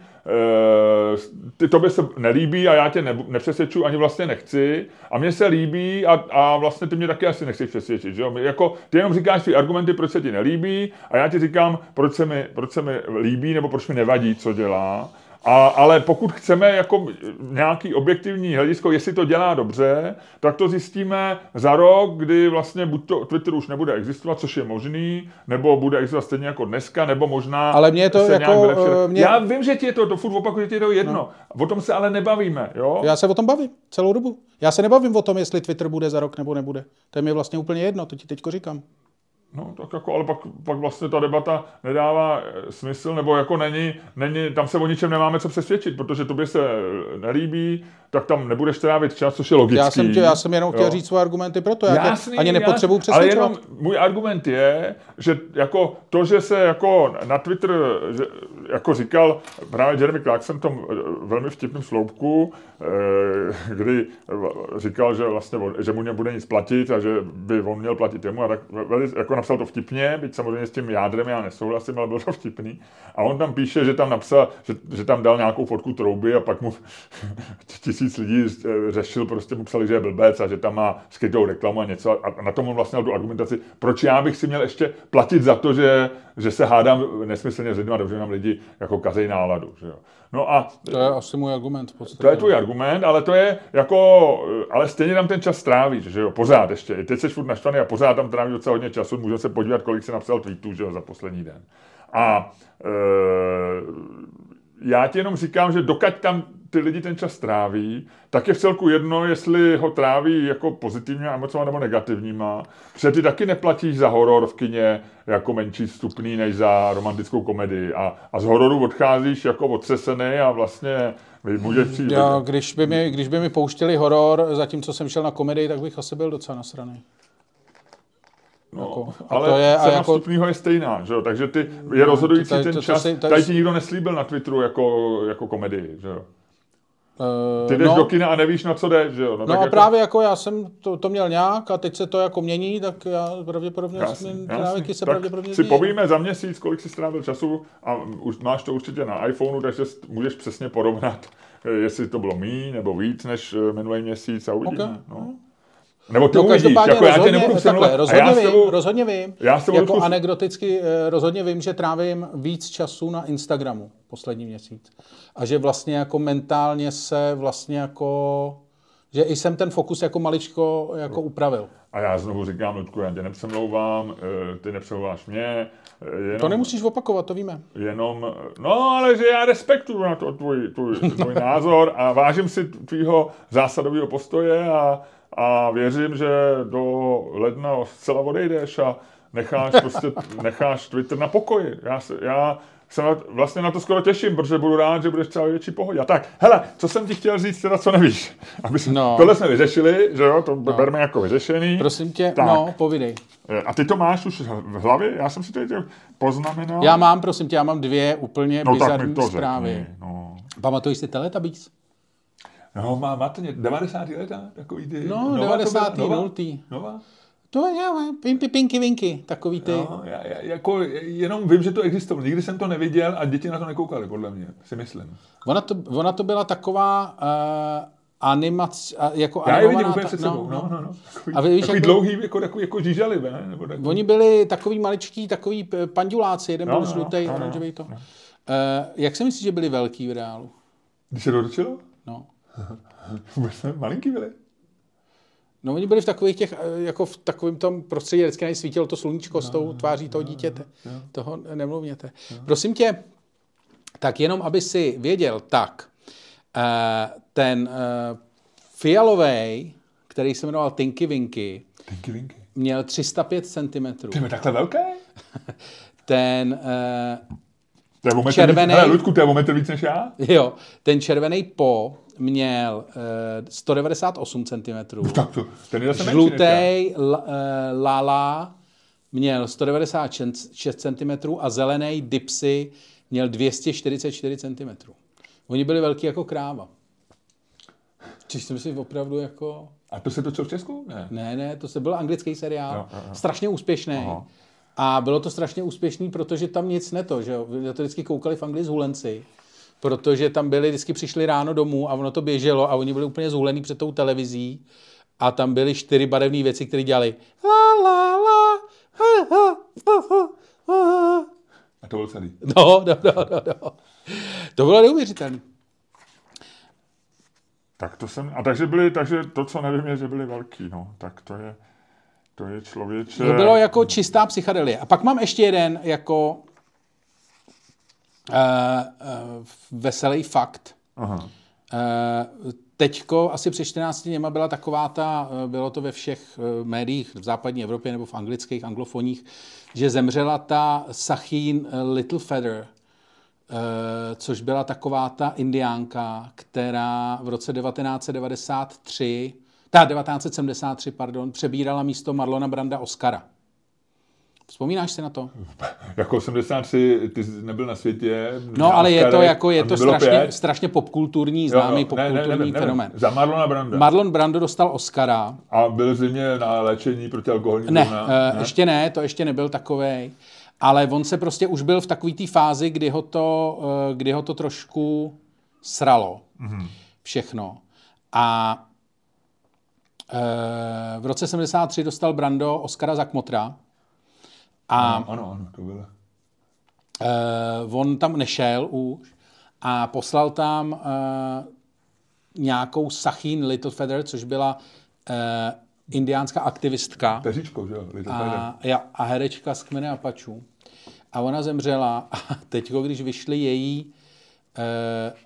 ty tobě se nelíbí a já tě ne, nepřesvědču, ani vlastně nechci. A mně se líbí a, a vlastně ty mě taky asi nechceš přesvědčit. Že jo? Jako, ty jenom říkáš ty argumenty, proč se ti nelíbí a já ti říkám, proč se mi, proč se mi líbí nebo proč mi nevadí, co dělá. A, ale pokud chceme jako nějaký objektivní hledisko, jestli to dělá dobře, tak to zjistíme za rok, kdy vlastně buď to Twitter už nebude existovat, což je možný, nebo bude existovat stejně jako dneska, nebo možná Ale mně je to se jako, eh, mě- Já vím, že ti je to, to furt opakuju, že ti je to jedno. No. O tom se ale nebavíme, jo? Já se o tom bavím celou dobu. Já se nebavím o tom, jestli Twitter bude za rok nebo nebude. To je mi vlastně úplně jedno, to ti teďko říkám. No, tak jako, ale pak, pak vlastně ta debata nedává eh, smysl, nebo jako není, není, tam se o ničem nemáme co přesvědčit, protože tobě se nelíbí, tak tam nebudeš trávit čas, což je logický. Já jsem, tě, já jsem jenom chtěl jo. říct svoje argumenty proto. Já Jasný, ani nepotřebuji jasný, Ale přesvědčovat. jenom můj argument je, že jako to, že se jako na Twitter, že, jako říkal právě Jeremy Clarkson v tom eh, velmi vtipném sloupku, eh, kdy říkal, že vlastně že mu nebude nic platit a že by on měl platit jemu a tak jako napsal to vtipně, byť samozřejmě s tím jádrem já nesouhlasím, ale bylo to vtipný. A on tam píše, že tam napsal, že, že tam dal nějakou fotku trouby a pak mu tisíc lidí eh, řešil, prostě mu psali, že je blbec a že tam má skrytou reklamu a něco a na tom on vlastně tu argumentaci, proč já bych si měl ještě platit za to, že, že se hádám nesmyslně s lidmi a dobře nám lidi jako kazej náladu. Že jo. No a To je asi můj argument. v podstatě. to je tvůj argument, ale to je jako, ale stejně tam ten čas strávíš, že jo, pořád ještě. I teď jsi furt naštvaný a pořád tam trávíš docela hodně času, můžeme se podívat, kolik se napsal tweetů, že jo, za poslední den. A e, já ti jenom říkám, že dokud tam ty lidi ten čas tráví, tak je v celku jedno, jestli ho tráví jako pozitivníma emocema nebo negativníma. Protože ty taky neplatíš za horor v kině jako menší stupný než za romantickou komedii. A, a z hororu odcházíš jako otřesený a vlastně můžeš přijít. Já, když, by mi, když by mi pouštěli horor, zatímco jsem šel na komedii, tak bych asi byl docela nasraný. No, Jako, a ale to je- a cena jako- vstupního je stejná, že jo? takže ty, je rozhodující to- ten to- čas. si- to- Tady ti nikdo neslíbil na Twitteru jako, jako komedii, že jo? Uh, Ty jdeš do kina a nevíš, na co jdeš, že jo? No tak a jako, právě jako já jsem to, to měl nějak a teď se to jako mění, tak já pravděpodobně Jasný, jasný, návyky se tak pravděpodobně si povíme za měsíc, kolik si strávil času a už máš to určitě na iPhoneu, takže můžeš přesně porovnat, eh, jestli to bylo míň nebo víc než eh, minulý měsíc a uvidíme. Ok. No. Nebo ty No uvidíš, každopádně jako já tě rozhodně, nebudu takhle, rozhodně, já vím, tebou- rozhodně vím, já jako Ludku, anekdoticky eh, rozhodně vím, že trávím víc času na Instagramu poslední měsíc. A že vlastně jako mentálně se vlastně jako, že i jsem ten fokus jako maličko jako upravil. A já znovu říkám, Ludku, já tě nepřemlouvám, eh, ty nepřemlouváš mě. eh, Jenom, To nemusíš opakovat, to víme. Jenom, no ale že já respektuju na to tvůj, tvůj, tvůj názor a vážím si tvýho zásadového postoje a, a věřím, že do ledna zcela odejdeš a necháš, prostě, necháš Twitter na pokoji. Já, se, já se na, vlastně na to skoro těším, protože budu rád, že budeš třeba větší pohodě. A tak, hele, co jsem ti chtěl říct, teda co nevíš. Aby jsme, No. Tohle jsme vyřešili, že jo, to no. berme jako vyřešený. Prosím tě, Tak. no, povidej. A ty to máš už v hlavě? Já jsem si to teď poznamenal. Já mám, prosím tě, já mám dvě úplně no, bizarní zprávy. řekni, no. Pamatuješ si Teletubbies? No, má, máte ně, 90. leta, takový ty... No, nová to 90. byla? Nová? nultý. Nová? To je, pinky, pinky, vinky, takový ty. No, já, já, jako, jenom vím, že to existovalo. Nikdy jsem to neviděl a děti na to nekoukali, podle mě, si myslím. Ona to, ona to byla taková uh, animace, uh, jako Já je vidím úplně ta- před sebou, no, no, no. Takový, A víš, takový jak- dlouhý, jako, takový, jako žížaly, ne? Nebo takový... Oni byli takový maličký, takový panduláci, jeden No, byl no, žlutý, no, no, oranžový to. no. Uh, jak si myslíš, že byli velký v reálu? Když se doručilo? No. Vůbec ne, malinký byli. No oni byli v takových těch, eh, jako v takovém tom prostředí, vždycky na svítilo to sluníčko s tou tváří toho dítěte. Toho nemluvněte. Prosím tě, tak jenom, aby si věděl, tak eh, ten uh, fialový, který se jmenoval Tinky Winky, Tinky vinky. měl 305 cm. Ty jsi takhle velké? Ten, To je. Víc, hele, Ludku, to je o metr víc než já? jo, ten červený po měl uh, 198 cm. Tak to, ten je. Žlutý eh, Lala měl 196 cm a zelený Dipsy měl 244 cm. Oni byli velký jako kráva. Čiž si myslím opravdu jako... A to se točil v Česku? Ne. Ne, ne, to se byl anglický seriál, Jo, jo. strašně úspěšný. Aha. A bylo to strašně úspěšný, protože tam nic neto, že jo. Vy to vždycky koukali v Anglii z hulenci, protože tam byli, vždycky přišli ráno domů a ono to běželo a oni byli úplně zhulený před tou televizí a tam byly čtyři barevné věci, které dělali la la la ha, ha, ha, ha. A to byl celý. No, no, no, no, no. To bylo neuvěřitelné. Tak to jsem, a takže byli, takže to, co nevím, je, že byli velký, no. Tak to je, to je člověče... To bylo jako čistá psychedelie. A pak mám ještě jeden jako uh, uh, veselý fakt. Aha. Uh, teďko, asi před 14 dněma byla taková ta, bylo to ve všech médiích v západní Evropě nebo v anglických, anglofoních, že zemřela ta Sachin Little Feather, což byla taková ta indiánka, která v roce 1993, ta 1973, pardon, přebírala místo Marlona Branda Oscara. Vzpomínáš si na to? Jako 83, ty jsi nebyl na světě. No, ale je to jako, je to strašně, pět. strašně popkulturní, Jo, známý jo, ne, ne, popkulturní nevím, nevím. fenomén. Za Marlona Branda. Marlon Brando dostal Oscara. a byl zřejmě na léčení proti alkoholní Ne, ne, ještě ne, to ještě nebyl takovej. Ale on se prostě už byl v takové té fázi, kdy ho to, eh, kdy ho to trošku sralo. Mhm. Všechno. A e, v roce 73 dostal Brando Oscara za Kmotra. A Ano, ano, ano, to bylo. Uh, on tam nešel už a poslal tam uh, nějakou Sachin Littlefeather, což byla uh, indiánská aktivistka Peříčko, že jo? Little Feather. a, ja, a herečka z kmene Apačů. A ona zemřela a teď, když vyšly její uh,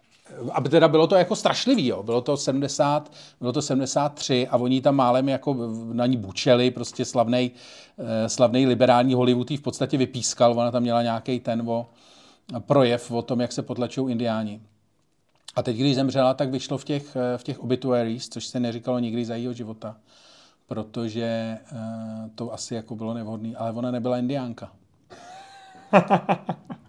aby teda bylo to jako strašlivý, jo. Bylo to 70, bylo to 73 a oni tam málem jako na ní bučeli, prostě slavnej, eh, slavnej liberální Hollywood v podstatě vypískal, ona tam měla nějaký ten o, projev o tom, jak se potlačují indiáni. A teď, když zemřela, tak vyšlo v těch, eh, v těch obituaries, což se neříkalo nikdy za jejího života, protože eh, to asi jako bylo nevhodné, ale ona nebyla indiánka.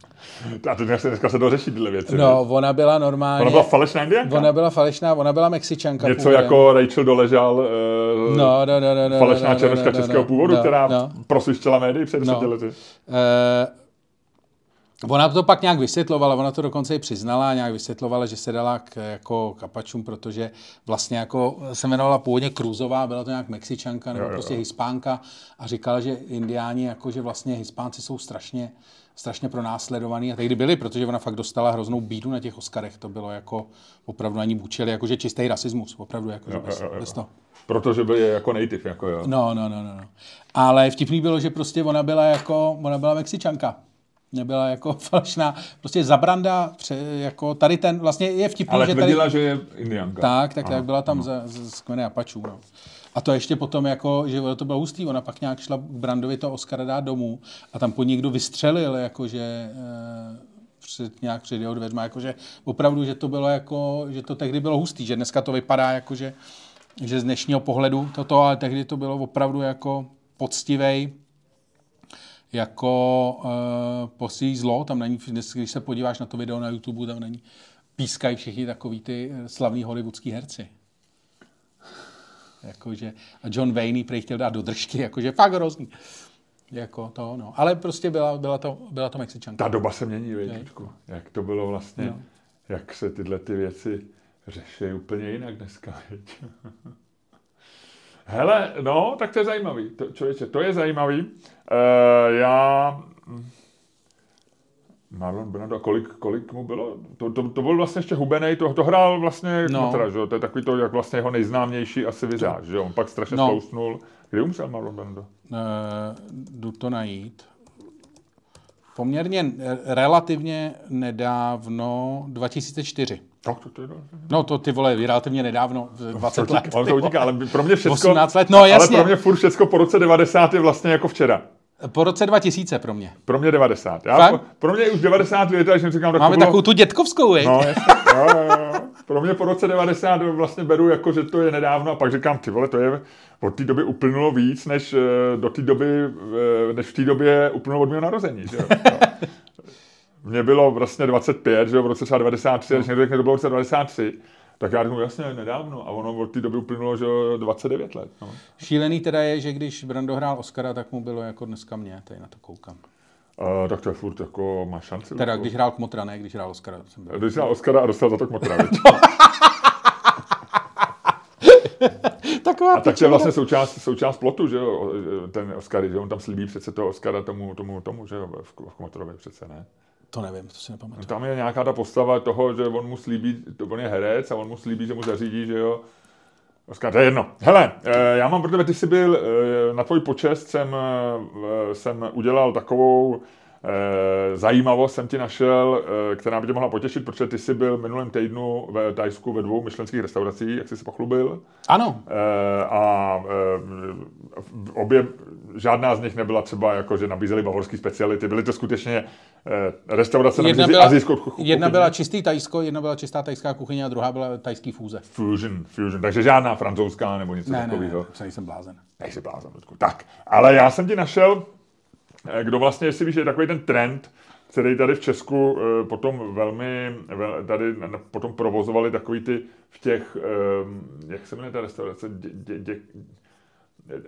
A teď se dneska se dořeší tyhle věci. No, ona byla normálně... Ona byla falešná indiánka? Ona byla falešná, ona byla Mexičanka. Něco původem. jako Rachel Doležal, uh, No, no, no, no, no, falešná no, no, černoška no, no, českého původu, no, která no. prosvištěla médii před No. lety. Eh, Ona to pak nějak vysvětlovala, ona to dokonce i přiznala, nějak vysvětlovala, že se dala k, jako kapačům, protože vlastně jako se jmenovala původně Kruzová, byla to nějak Mexičanka nebo Jo, jo, prostě. Hispánka a říkala, že indiáni, jako že vlastně Hispánci jsou strašně, strašně pronásledovaný a tehdy byli, protože ona fakt dostala hroznou bídu na těch Oscarech, to bylo jako opravdu na ní bučeli, jakože čistý rasismus, opravdu jako Jo, bez, jo, jo. bez toho. Protože byl jako native, jako jo. No, no, no, no, no. Ale vtipný bylo, že prostě ona byla jako, ona byla Mexičanka. Nebyla jako falešná. Prostě Zabranda, pře, jako tady ten, vlastně je vtipný, Ale že tady... tvrdila, že je indiánka. Tak, tak, tak byla tam z, z, z kmene Apačů. No. A to ještě potom, jako, že to bylo hustý, ona pak nějak šla k Brandovi to Oscara dát domů a tam po někdo vystřelil, jakože e, před, nějak před jeho dveřma, jakože opravdu, že to bylo jako, že to tehdy bylo hustý, že dneska to vypadá jako, že, že z dnešního pohledu toto, ale tehdy to bylo opravdu jako poctivej, jako uh, posí zlo, tam není, když se podíváš na to video na YouTube, tam není, pískají všichni takový ty eh, slavní hollywoodský herci. Jakože, a John Wayne prej chtěl dát do držky, jakože fakt hrozný. Jako to, no. Ale prostě byla, byla, to, byla to Mexičanka. Ta doba se mění, věčičku. Jak to bylo vlastně, No. jak se tyhle ty věci řeší úplně jinak dneska? Hele, no, tak to je zajímavý. To, člověče, to je zajímavý. Uh, já... Marlon Brando, kolik, kolik mu bylo? To, to, to byl vlastně ještě hubenej, to, to hrál vlastně No. Kmotra, že jo? To je takový to, jak vlastně jeho nejznámější asi vizáž, že jo? On pak strašně No. slousnul. Kdy umřel Marlon Brando? Uh, jdu to najít. Poměrně relativně nedávno, 2004. No, to, to je No to ty vole, relativně nedávno, 20 to let. on to utíká, ale pro mě všechno, 18 let, no jasně. ale pro mě furt všechno po roce 90 je vlastně jako včera. Po roce 2000 pro mě. Pro mě 90. Já, pro, pro mě už 90 let, takže říkám, tak Máme to bylo, takovou tu dětkovskou? No, jasně, jo, jo, jo. Pro mě po roce 90 vlastně beru jako, že to je nedávno a pak říkám, ty vole, to je od té doby uplynulo víc, než eh, do té doby, eh, než v té době uplynulo od mého narození, že jo. Mně bylo vlastně 25, že jo, v roce třeba 93, a když někdo řekne, to bylo v roce 93, tak já řeknu, jasně, nedávno. A ono od té doby uplynulo, že jo, 29 let. No. Šílený teda je, že když Brando hrál Oscara, tak mu bylo jako dneska mě, tady na to koukám. Uh, tak to je furt jako, má šanci. Teda jako. když hrál Kmotra, ne když hrál Oscara. Jsem byl. Když dal Oscara a dostal za to kmotra? Taková A tak to je vlastně součást, součást plotu, že jo, ten Oscar, že on tam slíbí přece toho Oscara tomu, tomu, tomu, že jo, v, v Kmotrově přece, ne? To nevím, to si nepamatuju. Tam je nějaká ta postava toho, že on mu slíbí, to on je herec a on mu slíbí, že mu zařídí, že jo, Oscar, to je jedno. Hele, eh, já mám pro tebe, ty jsi byl, eh, na tvůj počest jsem, eh, jsem udělal takovou zajímavost, jsem ti našel, která by tě mohla potěšit, protože ty jsi byl minulém týdnu ve Tajsku ve dvou myšlenských restauracích, jak jsi se pochlubil. Ano, a obě, žádná z nich nebyla třeba jako, že nabízely bavorský speciality, byly to skutečně eh, restaurace jedna nabízely byla, azijskou kuchyni. jedna byla čistý tajsko, jedna byla čistá tajská kuchyně a druhá byla tajský fůze. Fusion, fusion, takže žádná francouzská nebo něco Ne, ne, ne, takového. ne, nejsem blázen. Nejsi blázen, Ludku. Tak, ale já jsem ti našel, eh, kdo vlastně, jestli víš, je takový ten trend, který tady v Česku eh, potom velmi, vel, tady potom provozovali takový ty v těch, jak se jmenuje ta restaurace, dě, dě, dě,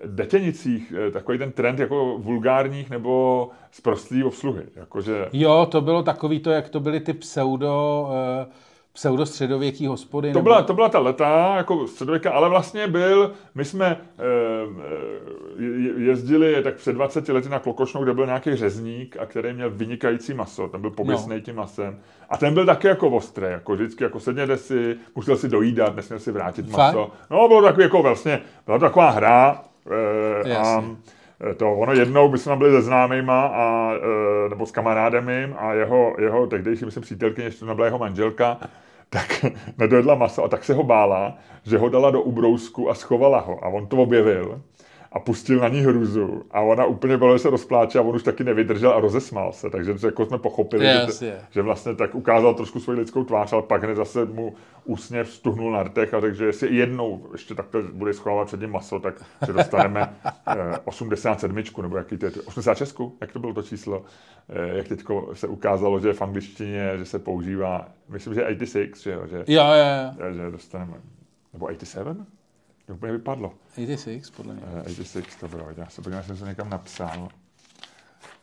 Detěnicích, eh, takový ten trend jako vulgárních nebo zprostlý obsluhy. Jakože, Jo, to bylo takový to, jak to byly ty pseudo, uh, pseudostředověký hospody. To nebo- byla, to byla ta leta, jako středověka, ale vlastně byl, my jsme eh, jezdili tak před 20 lety na Klokošnou, kde byl nějaký řezník a který měl vynikající maso, ten byl pomyslný No. tím masem. A ten byl taky jako ostrý, jako vždycky, jako sedněte si, musel si dojídat, nesměl si vrátit Fakt? maso. No, bylo takový jako vlastně, byla to taková hra eh, a Jasně. to ono jednou, my jsme byli se známýma a, nebo s kamarádem mým a jeho, jeho tehdejší, myslím, přítelkyně, ještě to nebyla jeho manželka, tak nedojedla maso a tak se ho bála, že ho dala do ubrousku a schovala ho. A on to objevil a pustil na ní hruzu. A ona úplně byla, že se rozpláče a on už taky nevydržel a rozesmál se. Takže jako jsme pochopili, že, Jasně. že vlastně tak ukázal trošku svoji lidskou tvář, ale pak hned zase mu úsměv stuhnul na rtech a řekl, že jestli jednou ještě takhle bude schovávat před ním maso, tak že dostaneme eh, 87, nebo jaký to je, 86, jak to bylo to číslo, eh, jak teď se ukázalo, že v angličtině, že se používá, myslím, že 86, že jo, že, Jo, jo, jo. že dostaneme, nebo 87? To úplně vypadlo. 86, podle mě. Eh, 86 to bylo, já se podívám, jsem to někam napsal.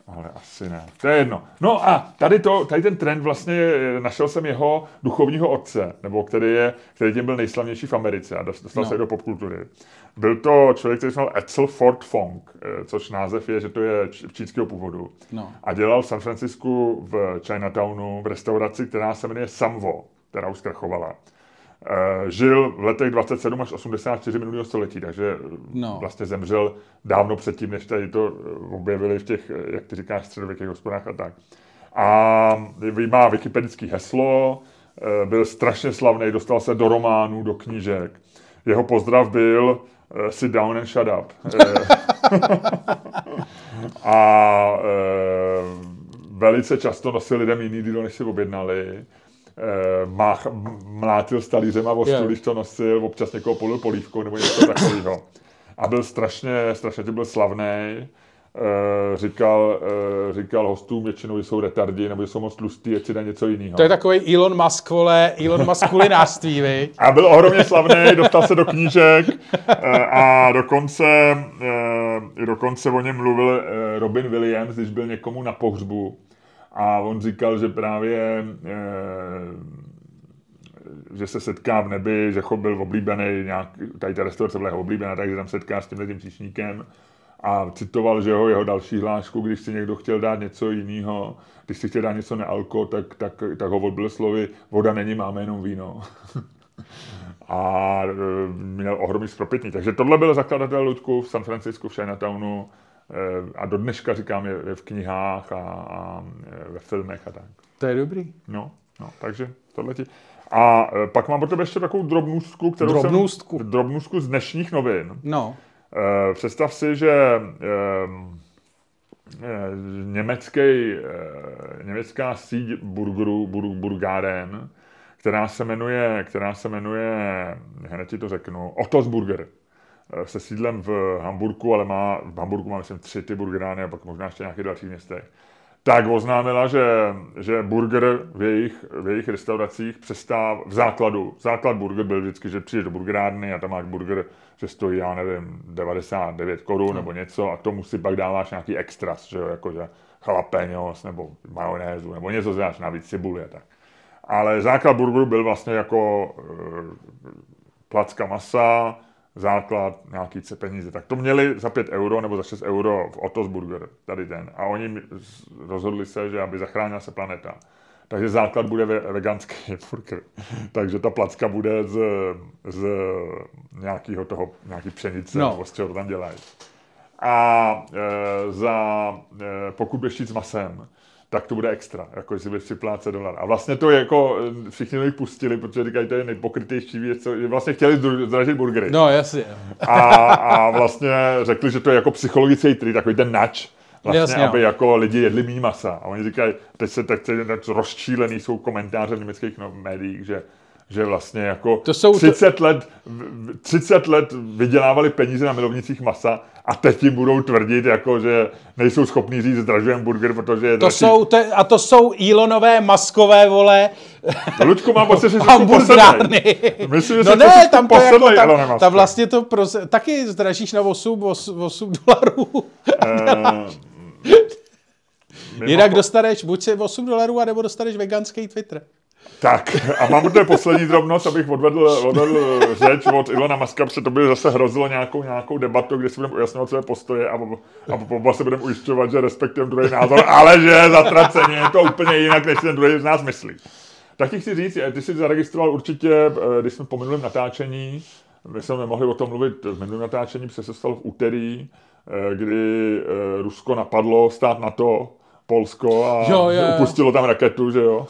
Ale asi ne. To je jedno. No a tady, to, tady ten trend vlastně, eh, našel jsem jeho duchovního otce, nebo který, je, který tím byl nejslavnější v Americe a dost- dostal No. se do popkultury. Byl to člověk, který se jmenoval Edsel Ford Fong, eh, což název je, že to je čínského původu. No. A dělal v San Francisku v Chinatownu v restauraci, která se jmenuje Samvo, která už zkrachovala. Eh, Žil v letech 27 až 84 minulého století, takže No. vlastně zemřel dávno předtím, než tady to eh, objevili v těch, eh, jak ty říkáš, středověkých hospodách a tak. A má wikipedický heslo, eh, byl strašně slavný, dostal se do románů, do knížek. Jeho pozdrav byl eh, sit down and shut up. Eh, a velice často nosil lidem jiný jídlo, než si objednali. E, mách, mlátil s talířema o stůl, Jo. když to nosil, občas někoho polil polívkou nebo něco takového. A byl strašně, strašně tím byl slavný. E, říkal, e, říkal hostům většinou, že jsou retardi nebo že jsou moc tlustý, ať si dá něco jiného. To je takový Elon Musk, vole, Elon Musk kulinářství, viď? A byl ohromně slavný, dostal se do knížek eh, a dokonce, eh, dokonce o něm mluvil eh, Robin Williams, když byl někomu na pohřbu. A on říkal, že právě eh, že se setká v nebi, že cho byl oblíbený, nějak, tady ta restaurace byla oblíbená, takže tam setká s tímhle tím příšníkem a citoval, že ho jeho další hlášku, když si někdo chtěl dát něco jiného, když si chtěl dát něco nealko, tak, tak, tak ho odbyl slovy, voda není, máme jenom víno. a e, měl ohromný spropitný. Takže tohle byl zakladatel Ludku v San Francisku, v Chinatownu a do dneška říkám je, je v knihách a, a e, ve filmech a tak. To je dobrý. No, no, takže tohle ti. A e, pak mám pro tebe ještě takovou drobnůstku, kterou Drobnůstku. jsem... Drobnůstku z dnešních novin. No. Představ si, že německý, německá síť burgerů, bur, burgáren, která se jmenuje, která se jmenuje, hned ti to řeknu, Otos Burger se sídlem v Hamburgu, ale má, v Hamburgu má myslím tři ty burgerány a pak možná ještě nějakých dalších městech. Tak oznámila, že, že burger v jejich, v jejich restauracích přestáv v základu. Základ burger byl vždycky, že přijdeš do burgerárny a tam máš burger, že stojí, já nevím, 99 korun nebo něco a k tomu si pak dáváš nějaký extras, že jo, jakože jalapenos nebo majonézu nebo něco dáš navíc, cibuli a tak. Ale základ burgeru byl vlastně jako e, placka masa, základ, nějaký peníze. Tak to měli za 5 euro nebo za 6 euro v Otos Burger, tady ten. A oni rozhodli se, že aby zachránila se planeta. Takže základ bude ve, veganský burger. Takže ta placka bude z, z nějakého toho, nějaký pšenice, No. nebo z čeho to tam dělají. A e, za, e, pokud budeš s masem, tak to bude extra, jako jestli budeš připlácet dolar. A vlastně to je jako, e, všichni to jich pustili, protože říkají, to je nejpokrytější věc, co, že vlastně chtěli zdražit burgery. No, jasně. A, a vlastně řekli, že to je jako psychologický trik, takový ten nač, vlastně, Jasně, aby no. jako lidi jedli méně masa. A oni říkají, teď se tak tak rozčílený jsou komentáře v německých no, médiích, že že vlastně jako To jsou to- 30, let, v- v- 30 let vydělávali peníze na milovnicích masa a teď jim budou tvrdit, jako, že nejsou schopní říct zdražujeme burger, protože je To dražší. jsou, to, je- a to jsou Elonové maskové, vole, No, Luďku, mám pocit, že posedlej. Myslím, že No ne, tam to jako, tam, Muskem. vlastně to pros, taky zdražíš na 8, 8, 8 dolarů. Eh, Jinak dostaneš buď si 8 dolarů, anebo dostaneš veganský Twitter. Tak, a mám tady poslední drobnost, abych odvedl, odvedl řeč od Ilona Maska, protože to by zase hrozilo nějakou, nějakou debatu, kde si budeme ujasňovat své postoje a, a oba se budeme ujišťovat, že respektujeme druhý názor, ale že zatraceně je to úplně jinak, než ten druhý z nás myslí. Tak ti chci říct, ty jsi zaregistroval určitě, eh, když jsme po minulém natáčení, my jsme nemohli o tom mluvit v minulém natáčení, protože se stalo v úterý, eh, kdy eh, Rusko napadlo stát na to, Polsko a jo, jo, jo. upustilo tam raketu, že jo.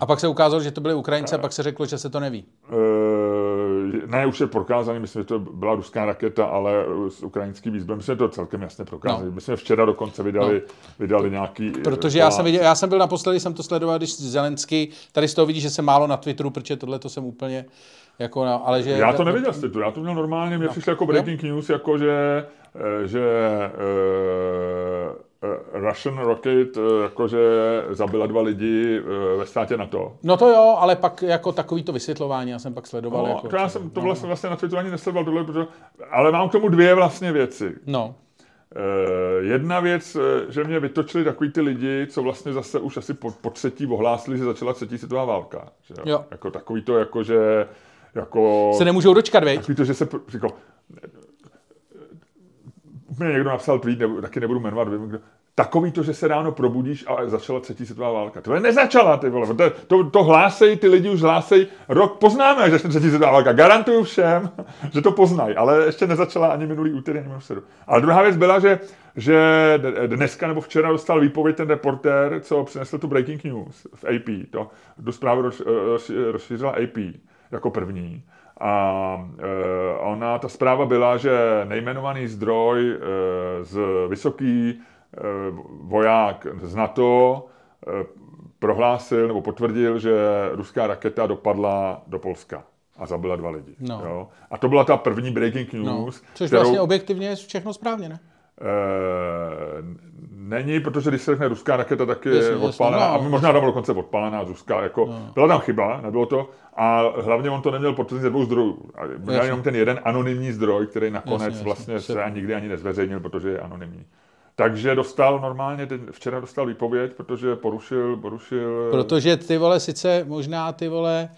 A pak se ukázalo, že to byly Ukrajince, a pak se řeklo, že se to neví. E, ne, už je prokázaný, myslím, že to byla ruská raketa, ale s ukrajinským výzbrem, myslím, že to celkem jasně prokázali. No. My jsme včera dokonce vydali, no. vydali nějaký... Protože já jsem, viděl, já jsem byl naposledy, jsem to sledoval, když Zelensky, tady z toho vidí, že se málo na Twitteru, protože tohle to jsem úplně jako, no, ale že... Já to neviděl z Twitteru, já to měl normálně, mě no. přišlo jako breaking jo? news, jako že, eh, že Eh, Russian Rocket eh, jakože zabila dva lidi eh, ve státě na to. No to jo, ale pak jako takový to vysvětlování, já jsem pak sledoval. No, jako, to já jsem to no. vlastně, vlastně na Twitteru ani nesledoval, tohle, protože, ale mám k tomu dvě vlastně věci. No. Jedna věc, že mě vytočili takový ty lidi, co vlastně zase už asi po, po třetí ohlásili, že začala třetí světová válka. Že jo? Jako takový to, jako že jako... Se nemůžou dočkat, veď? Takový to, že se jako, mě někdo napsal tweet, nebo, taky nebudu jmenovat, vím, kdo, takový to, že se ráno probudíš a začala třetí světová válka. To je nezačala, ty vole. To, to, to hlásej, ty lidi už hlásej. Rok poznáme, že třetí světová válka. Garantuju všem, že to poznají, ale ještě nezačala ani minulý úterý, ani minulý. Ale druhá věc byla, že, že dneska nebo včera dostal výpověď ten reportér, co přinesl tu breaking news v AP. To, do zprávy rozšířila AP jako první. A e, ona, ta zpráva byla, že nejmenovaný zdroj e, z vysoký Eh, voják z NATO prohlásil nebo potvrdil, že ruská raketa dopadla do Polska a zabila dva lidi. No. Jo? A to byla ta první breaking no. news. No. Což kterou... vlastně objektivně je všechno správně, ne? E, není, protože když se řekne ruská raketa, tak je jasně, odpálená. Jasně, no. A možná tam dokonce odpálená ruská. Jako, no. Byla tam chyba, nebylo to. A hlavně on to neměl potvrzení ze dvou zdrojů. Měl jenom ten jeden anonymní zdroj, který nakonec jasně, vlastně jasně. se nikdy ani nezveřejnil, protože je anonymní. Takže dostal normálně, včera dostal výpověď, protože porušil, porušil... Protože ty vole sice možná ty vole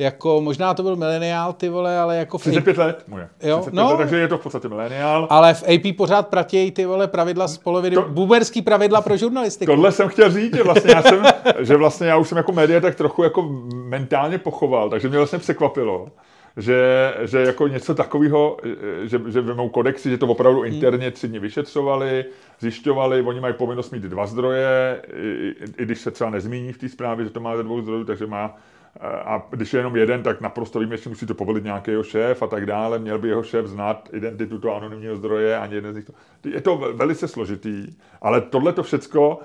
jako možná to byl mileniál, ty vole, ale jako... V 35 let mu je. Jo? No, let, takže je to v podstatě mileniál. Ale v AP pořád pratějí ty vole pravidla z poloviny, to, buberský pravidla pro žurnalistiku. Tohle jsem chtěl říct, že vlastně já jsem, že vlastně já už jsem jako média tak trochu jako mentálně pochoval, takže mě vlastně překvapilo, že, že jako něco takového, že, že vemou kodexy, že to opravdu hmm. interně tři dny vyšetřovali, zjišťovali, oni mají povinnost mít dva zdroje, i, i když se třeba nezmíní v té zprávě, že to má ze dvou zdrojů, takže má a když je jenom jeden, tak naprosto výjimečně musí to povolit nějaký jeho šéf a tak dále. Měl by jeho šéf znát identitu toho anonymního zdroje, ani jeden z nich. To, je to velice složitý, ale tohle to všecko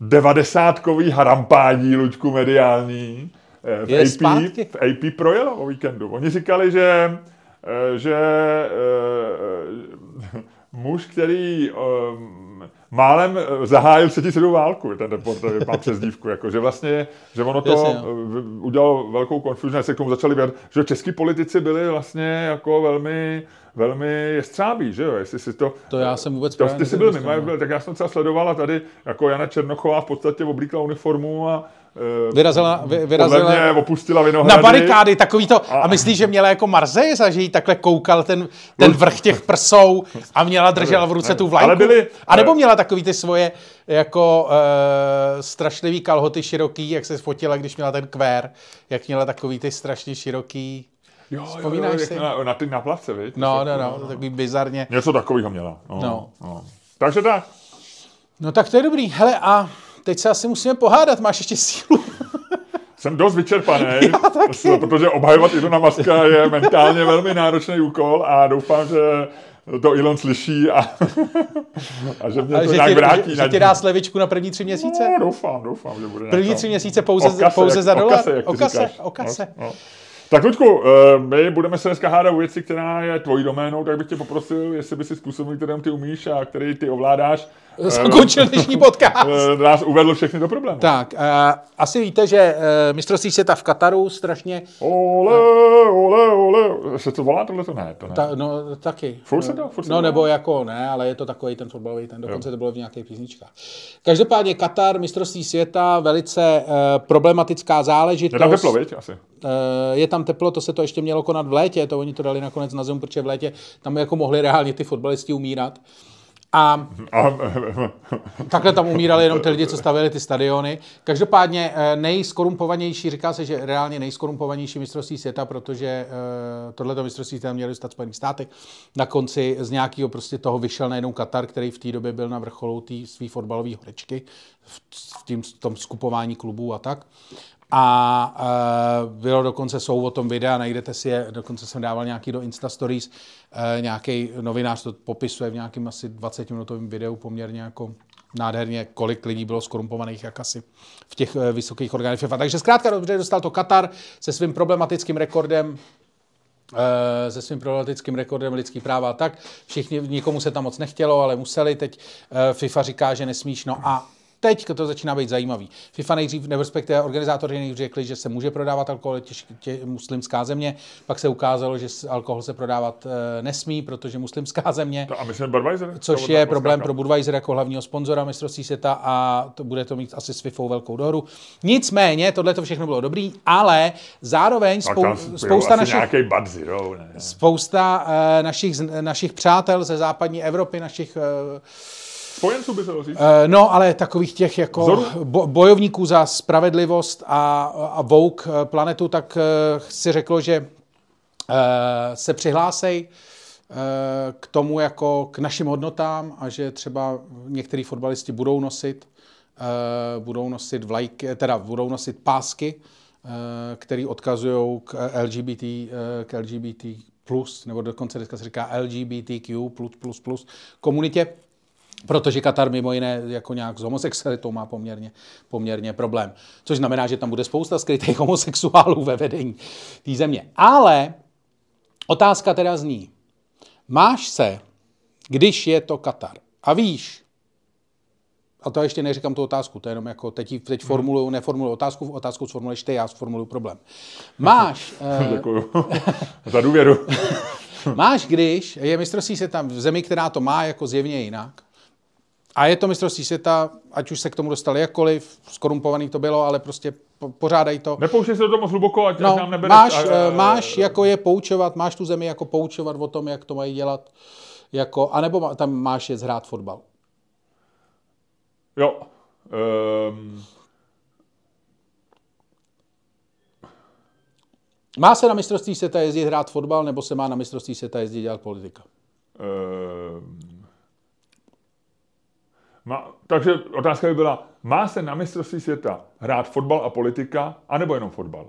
devadesátkový harampádí, Luďku, mediální, Eh, v, je AP, zpátky. v AP projelo o víkendu. Oni říkali, že, eh, že uh, muž, který um, málem zahájil třetí světovou válku, ten reporter má přezdívku, jako, že vlastně, že ono to Jasně, udělalo velkou konfuzi, se k tomu začali vědět, že český politici byli vlastně jako velmi velmi jestřábí, že jo, jestli si to... To já jsem vůbec to, Ty jsi byl mimo, tak já jsem třeba sledoval a tady jako Jana Černochová v podstatě oblíkla uniformu a Eh, vyrazila, vy, vyrazila mě opustila Vinohrady. Na barikády, takový to. A, a myslíš, že měla jako Marzejs a že jí takhle koukal ten, ten vrch těch prsou a měla držela v ruce tu vlajku? Ale byli, a nebo měla takový ty svoje jako uh, strašlivý kalhoty široký, jak se fotila, když měla ten kvér, jak měla takový ty strašně široký Jo, Vzpomínáš jo, jo, si? Na, na ty na plavce, viď? No, no, no, no, takový bizarně. Něco takového měla. No, no. no. Takže tak. No tak to je dobrý. Hele, a teď se asi musíme pohádat, máš ještě sílu. Jsem dost vyčerpaný, protože obhajovat Ilona Maska je mentálně velmi náročný úkol a doufám, že to Elon slyší a, a že mě a to že nějak tě, vrátí. Že, že ti dá slevičku na první tři měsíce? No, doufám, doufám, že bude První tři měsíce pouze, okase, pouze za dolar? Okase, jak okase, okase. No, no. Tak Luďku, eh, my budeme se dneska hádat o věci, která je tvojí doménou, tak bych tě poprosil, jestli by si způsobem, kterým ty umíš a který ty ovládáš, Zakončil dnešní podcast. eh, nás uvedl všechny do problému. Tak, uh, asi víte, že uh, mistrovství světa v Kataru strašně, Ole, ole, ole. Se to volá tohle? To ne, to ne. ta, no taky. Furt se to- furt se no to nebo jako ne, ale je to takový ten fotbalový, ten dokonce to bylo v nějakých písničkách. Každopádně Katar, mistrovství světa, velice uh, problematická záležitost. Je tam teplo, viď? Asi. Je tam teplo, to se to ještě mělo konat v létě, to oni to dali nakonec na zem, protože v létě tam jako mohli reálně ty fotbalisti umírat. A takhle tam umírali jenom ty lidi, co stavěli ty stadiony. Každopádně eh, nejskorumpovanější, říká se, že reálně nejskorumpovanější mistrovství světa, protože eh, tohleto mistrovství světa měli dostat Spojených státech. Na konci z nějakého prostě toho vyšel najednou Katar, který v té době byl na vrcholu té své fotbalové horečky v, v, tím, v tom skupování klubů a tak. A uh, bylo dokonce, jsou o tom videa, najdete si je, dokonce jsem dával nějaký do Insta Stories, uh, nějaký novinář to popisuje v nějakém asi 20-minutovém videu poměrně jako nádherně, kolik lidí bylo skorumpovaných, jak asi v těch uh, vysokých orgánech FIFA. Takže zkrátka dobře dostal to Katar se svým problematickým rekordem se svým problematickým rekordem lidský práva a tak. Všichni, nikomu se tam moc nechtělo, ale museli. Teď FIFA říká, že nesmíš. No a teď to začíná být zajímavý. FIFA nejdřív, nebo respektive organizátoři nejdřív řekli, že se může prodávat alkohol, těž, tě, muslimská země, pak se ukázalo, že alkohol se prodávat e, nesmí, protože muslimská země, a myslím Budweiser? což To je problém pro Budweiser jako hlavního sponzora mistrovství světa a to bude to mít asi s FIFou velkou dohoru. Nicméně, tohle to všechno bylo dobrý, ale zároveň spou, spousta našich Zero, spousta uh, našich, našich přátel ze západní Evropy, našich, uh, Spojenců by se říct. uh, no ale takových těch jako Vzoru? bo, bojovníků za spravedlivost a, a Vogue eh, planetu, tak uh, si řeklo, že uh, se přihlásej k tomu jako k našim hodnotám a že třeba některý fotbalisti budou nosit budou nosit vlajky, teda budou nosit pásky, který odkazují k LGBT, k LGBT plus, nebo dokonce dneska se říká LGBTQ plus plus plus komunitě, protože Katar mimo jiné jako nějak s homosexualitou má poměrně, poměrně problém. Což znamená, že tam bude spousta skrytých homosexuálů ve vedení té země. Ale otázka teda zní, máš se, když je to Katar a víš, a to ještě neříkám tu otázku, to je jenom jako teď, teď formuluju, neformuluju otázku, otázku sformuluješ ty, já sformuluju problém. Máš, eh, Děkuju za důvěru. Máš, když je mistrovství světa v zemi, která to má jako zjevně jinak, a je to mistrovství světa, ať už se k tomu dostali jakkoliv, skorumpovaný to bylo, ale prostě po- pořádají to. Nepouštěj se do toho moc hluboko, ať, No, nám nebereš. máš, a- eh, a- máš jako je poučovat, máš tu zemi jako poučovat o tom, jak to mají dělat, jako, anebo tam máš je zhrát fotbal. Jo. Um, Má se na mistrovství světa jezdit hrát fotbal, nebo se má na mistrovství světa jezdit dělat politika? um, má, takže otázka by byla, má se na mistrovství světa hrát fotbal a politika, anebo jenom fotbal?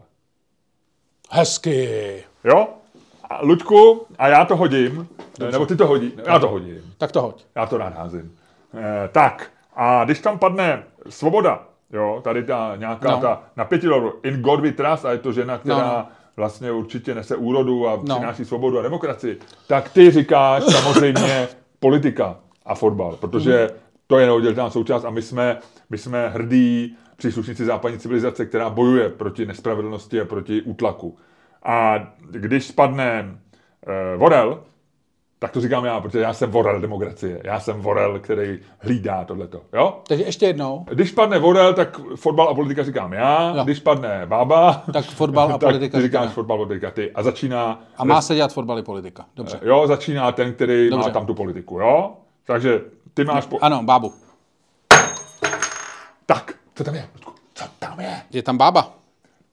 Hezky. Jo? A Luďku, a já to hodím, Dobře. nebo ty to hodí, já to hodím. Tak to hoď. Já to rád házím. Eh, tak, a když tam padne svoboda, jo, tady ta nějaká No. ta na pěti dolarů, in God we trust, a je to žena, která No, no, no. no. vlastně určitě nese úrodu a No. přináší svobodu a demokracii, tak ty říkáš samozřejmě politika a fotbal, protože Mhm. To je neoddělitelná součást a my jsme, my jsme hrdí příslušníci západní civilizace, která bojuje proti nespravedlnosti a proti útlaku. A když spadne eh, Vorel, tak to říkám já, protože já jsem vorel demokracie. Já jsem vorel, který hlídá tohleto. Jo? Takže ještě jednou. Když padne vorel, tak fotbal a politika říkám já. Jo. Když padne bába, Tak fotbal a politika ty říkám říkáš fotbal, politika ty. A začíná, A má se dělat fotbal i politika. Dobře. jo, začíná ten, který Dobře. má tam tu politiku. Jo? Takže ty máš... Po... Ano, bábu. Tak, co tam je, Luďku? Co tam je? Je tam bába.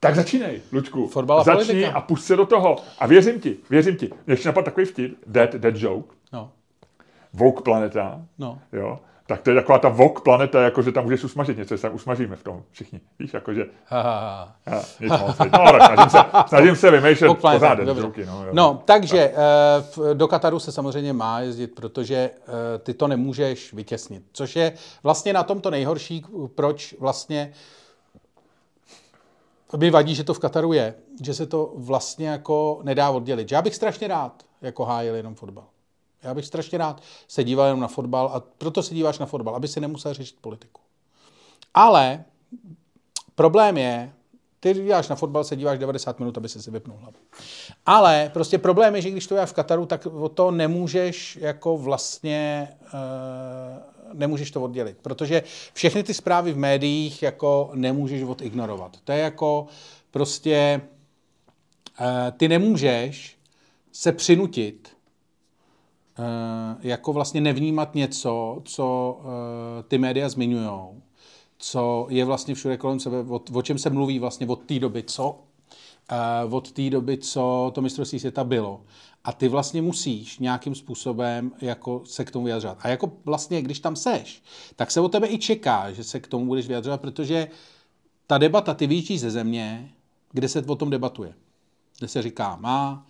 Tak začínej, Luďku. Fotbal a Začni politika. a pust se do toho. A věřím ti, věřím ti. Ještě napadl takový vtip, dead, dead joke, No, Vogue planeta. no. Jo? Tak to je taková ta Vogue planeta, jako že tam můžeš usmažit něco, tam usmažíme v tom všichni. Víš, jakože... Ha, ha, ha. Nic moc, no, tak snažím se, snažím se vymýšlet pořád joky, no, jo. No, takže eh, v- do Kataru se samozřejmě má jezdit, protože eh, ty to nemůžeš vytěsnit. Což je vlastně na tom to nejhorší, proč vlastně mi vadí, že to v Kataru je, že se to vlastně jako nedá oddělit. Že Já bych strašně rád jako hájil jenom fotbal. Já bych strašně rád se díval jenom na fotbal a proto se díváš na fotbal, aby si nemusel řešit politiku. Ale problém je, ty díváš na fotbal, se díváš 90 minut, aby se si vypnul hlavu. Ale prostě problém je, že když to je v Kataru, tak o to nemůžeš jako vlastně uh, nemůžeš to oddělit, protože všechny ty zprávy v médiích jako nemůžeš odignorovat. To je jako prostě uh, ty nemůžeš se přinutit jako vlastně nevnímat něco, co uh, ty média zmiňují co je vlastně všude kolem sebe, o, o čem se mluví vlastně od té doby, co uh, od té doby, co to mistrovství světa bylo. A ty vlastně musíš nějakým způsobem jako se k tomu vyjadřovat. A jako vlastně, když tam seš, tak se o tebe i čeká, že se k tomu budeš vyjadřovat, protože ta debata, ty vyjíždíš ze země, kde se o tom debatuje. Kde se říká, má,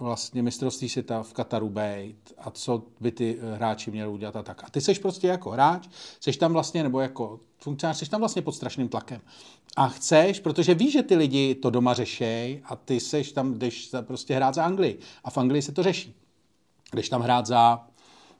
vlastně mistrovství světa v Kataru být a co by ty eh, hráči měli udělat a tak. A ty seš prostě jako hráč, seš tam vlastně, nebo jako funkcionář, seš tam vlastně pod strašným tlakem. A chceš, protože víš, že ty lidi to doma řešejí a ty seš tam, jdeš prostě hrát za Anglii. A v Anglii se to řeší. Když tam hrát za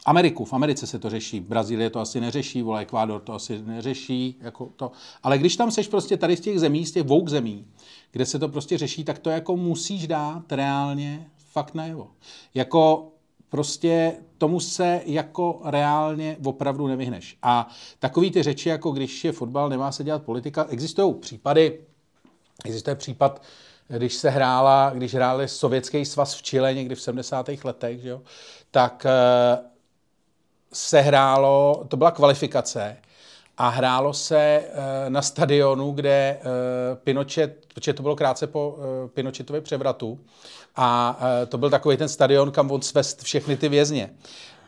Ameriku, v Americe se to řeší, Brazílie to asi neřeší, vole, Ekvádor to asi neřeší, jako to. Ale když tam seš prostě tady z těch zemí, z těch vouk zemí, kde se to prostě řeší, tak to jako musíš dát reálně fakt najevo. Jako prostě tomu se jako reálně opravdu nevyhneš. A takový ty řeči, jako když je fotbal, nemá se dělat politika, existují případy, existuje případ, když se hrála, když hráli sovětský svaz v Chile někdy v 70. letech, že jo, tak eh, se hrálo, to byla kvalifikace, a hrálo se eh, na stadionu, kde eh, Pinochet, protože to bylo krátce po Pinochetově převratu, a to byl takový ten stadion, kam on svést všechny ty vězně.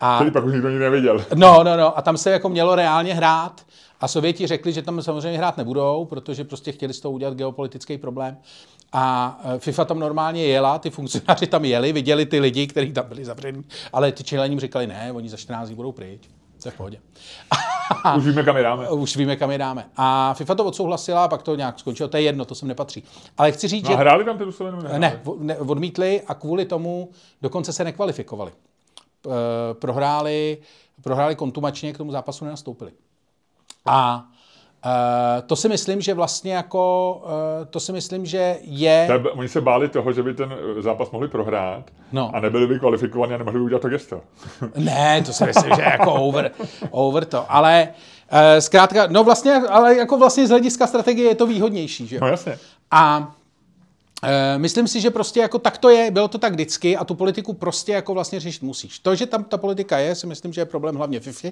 A, Který pak už nikdo neviděl. No, no, no. A tam se jako mělo reálně hrát. A Sověti řekli, že tam samozřejmě hrát nebudou, protože prostě chtěli z toho udělat geopolitický problém. A FIFA tam normálně jela, ty funkcionáři tam jeli, viděli ty lidi, kteří tam byli zavření, ale ty Čilením říkali, ne, oni za 14 dní budou pryč. To je v pohodě. Už víme, kam je dáme. Už víme, kam je dáme. A FIFA to odsouhlasila, pak to nějak skončilo. To je jedno, to sem nepatří. Ale chci říct, no, že... hráli tam ty Rusové? Ne, ne, odmítli a kvůli tomu dokonce se nekvalifikovali. E, prohráli, prohráli kontumačně, k tomu zápasu nenastoupili. A to si myslím, že vlastně jako, uh, to si myslím, že je... Tebe, oni se báli toho, že by ten zápas mohli prohrát no. a nebyli by kvalifikovaní a nemohli by udělat to gesto. ne, to si myslím, že je jako over, over to, ale zkrátka, no vlastně, ale jako vlastně z hlediska strategie je to výhodnější, že No jasně. A Eh, myslím si, že prostě jako tak to je, bylo to tak vždycky a tu politiku prostě jako vlastně řešit musíš. To, že tam ta politika je, si myslím, že je problém hlavně FIFA,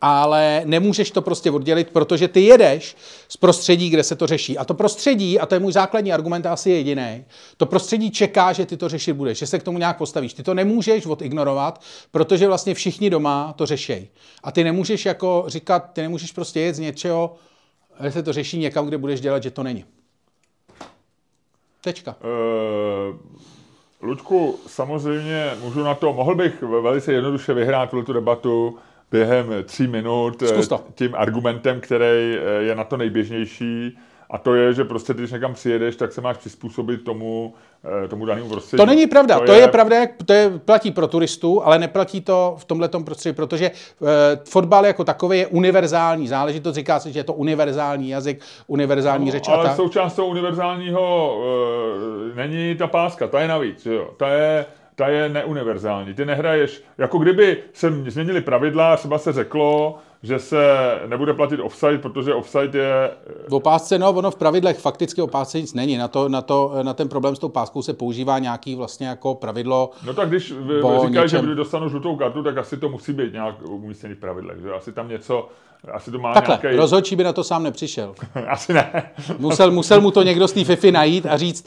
ale nemůžeš to prostě oddělit, protože ty jedeš z prostředí, kde se to řeší. A to prostředí, a to je můj základní argument, asi jediný, to prostředí čeká, že ty to řešit budeš, že se k tomu nějak postavíš. Ty to nemůžeš odignorovat, protože vlastně všichni doma to řešejí. A ty nemůžeš jako říkat, ty nemůžeš prostě jet z něčeho, že se to řeší někam, kde budeš dělat, že to není. Tečka. Uh, Luďku, samozřejmě můžu na to, mohl bych velice jednoduše vyhrát tu debatu během tří minut tím argumentem, který je na to nejběžnější a to je, že prostě když někam přijedeš, tak se máš přizpůsobit tomu, eh, tomu danému prostředí. To není pravda. To, to je... je pravda, to je, platí pro turistů, ale neplatí to v tomhle prostředí, protože uh, fotbal jako takový je univerzální záležitost. Říká se, že je to univerzální jazyk, univerzální no, řeč. Ale ta... součást toho univerzálního uh, není ta páska, ta je navíc. Jo. Ta je ta je neuniverzální. Ty nehraješ, jako kdyby se změnili pravidla, třeba se řeklo, že se nebude platit offside, protože offside je... V opásce, no, ono v pravidlech fakticky opásce nic není. Na, to, na, to, na ten problém s tou páskou se používá nějaký vlastně jako pravidlo. No tak když říkají, něčem... že když dostanu žlutou kartu, tak asi to musí být nějak umístěný v pravidlech, že asi tam něco, asi to má Takhle, nějaký... rozhodčí by na to sám nepřišel. asi ne. musel, musel mu to někdo z té FIFA najít a říct,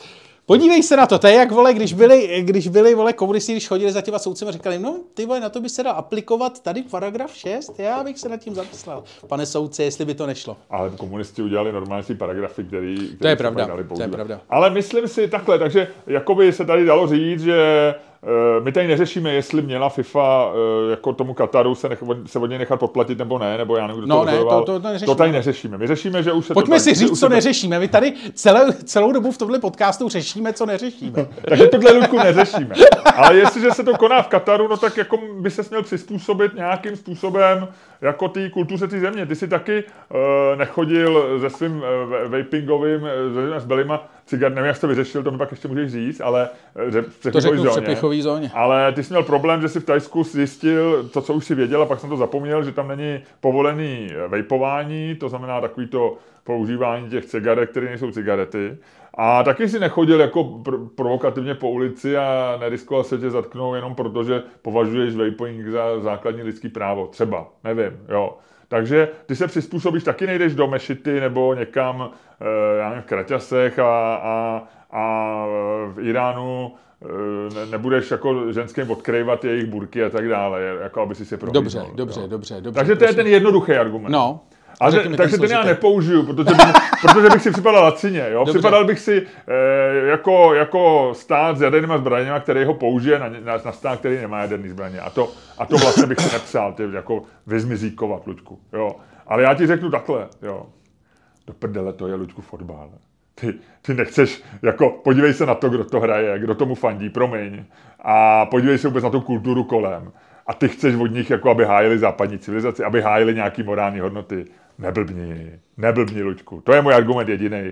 Podívej se na to, to je jak, vole, když byli, když byli, vole, komunisti, když chodili za těma soudcem a říkali, no, ty vole, na to by se dal aplikovat tady paragraf 6, já bych se nad tím zamyslel. Pane soudce, jestli by to nešlo. Ale komunisti udělali normální paragrafy, který, který to je pravda, to je pravda. Ale myslím si takhle, takže jakoby se tady dalo říct, že my tady neřešíme, jestli měla FIFA eh, jako tomu Kataru se, nech, se od něj nechat podplatit nebo ne, nebo já nevím, kdo No to ne, to- to neřešíme. to tady neřešíme. My řešíme, že už se Pojďme to si že už říct, co to- neřešíme. My tady celou, celou dobu v tomhle podcastu řešíme, co neřešíme. Takže tohle Ludku neřešíme. Ale jestliže se to koná v Kataru, no tak jako by se směl přizpůsobit nějakým způsobem jako té kultuře té země. Ty si taky uh, nechodil se svým uh, vapingovým, uh, s belima cigaret, nevím, jak jsi to vyřešil, to mi pak ještě můžeš říct, ale že v To řeknu v zóně. Ale ty jsi měl problém, že jsi v Tajsku zjistil to, co už si věděl, a pak jsem to zapomněl, že tam není povolený vejpování, to znamená takový to používání těch cigaret, které nejsou cigarety. A taky si nechodil jako pr- provokativně po ulici a neriskoval se tě zatknou jenom proto, že považuješ vaping za základní lidský právo. Třeba, nevím, jo. Takže ty se přizpůsobíš, taky nejdeš do mešity nebo někam, eh, já nevím, v Kraťasech a, a, a v Iránu eh, ne, nebudeš jako ženským odkrývat jejich burky a tak dále, jako aby si se prohlídnul. Dobře, dobře, jo. dobře, dobře. Takže to je ten jednoduchý argument. No. Mi takže ten já nepoužiju, protože, by, protože bych si připadal lacině. Jo? Dobře. Připadal bych si eh, jako, jako stát s jadernýma zbraněma, který ho použije na, na, na stát, který nemá jaderný zbraně. A to, a to vlastně bych si nepřál, ty jako vyzmizíkovat, Luďku. Jo? Ale já ti řeknu takhle, jo. Do prdele to je, Luďku, fotbal. Ty, ty nechceš, jako, podívej se na to, kdo to hraje, kdo tomu fandí, promiň. A podívej se vůbec na tu kulturu kolem. A ty chceš od nich, jako aby hájili západní civilizaci, aby hájili nějaký morální hodnoty. Neblbni, neblbni, Luďku. To je můj argument jediný.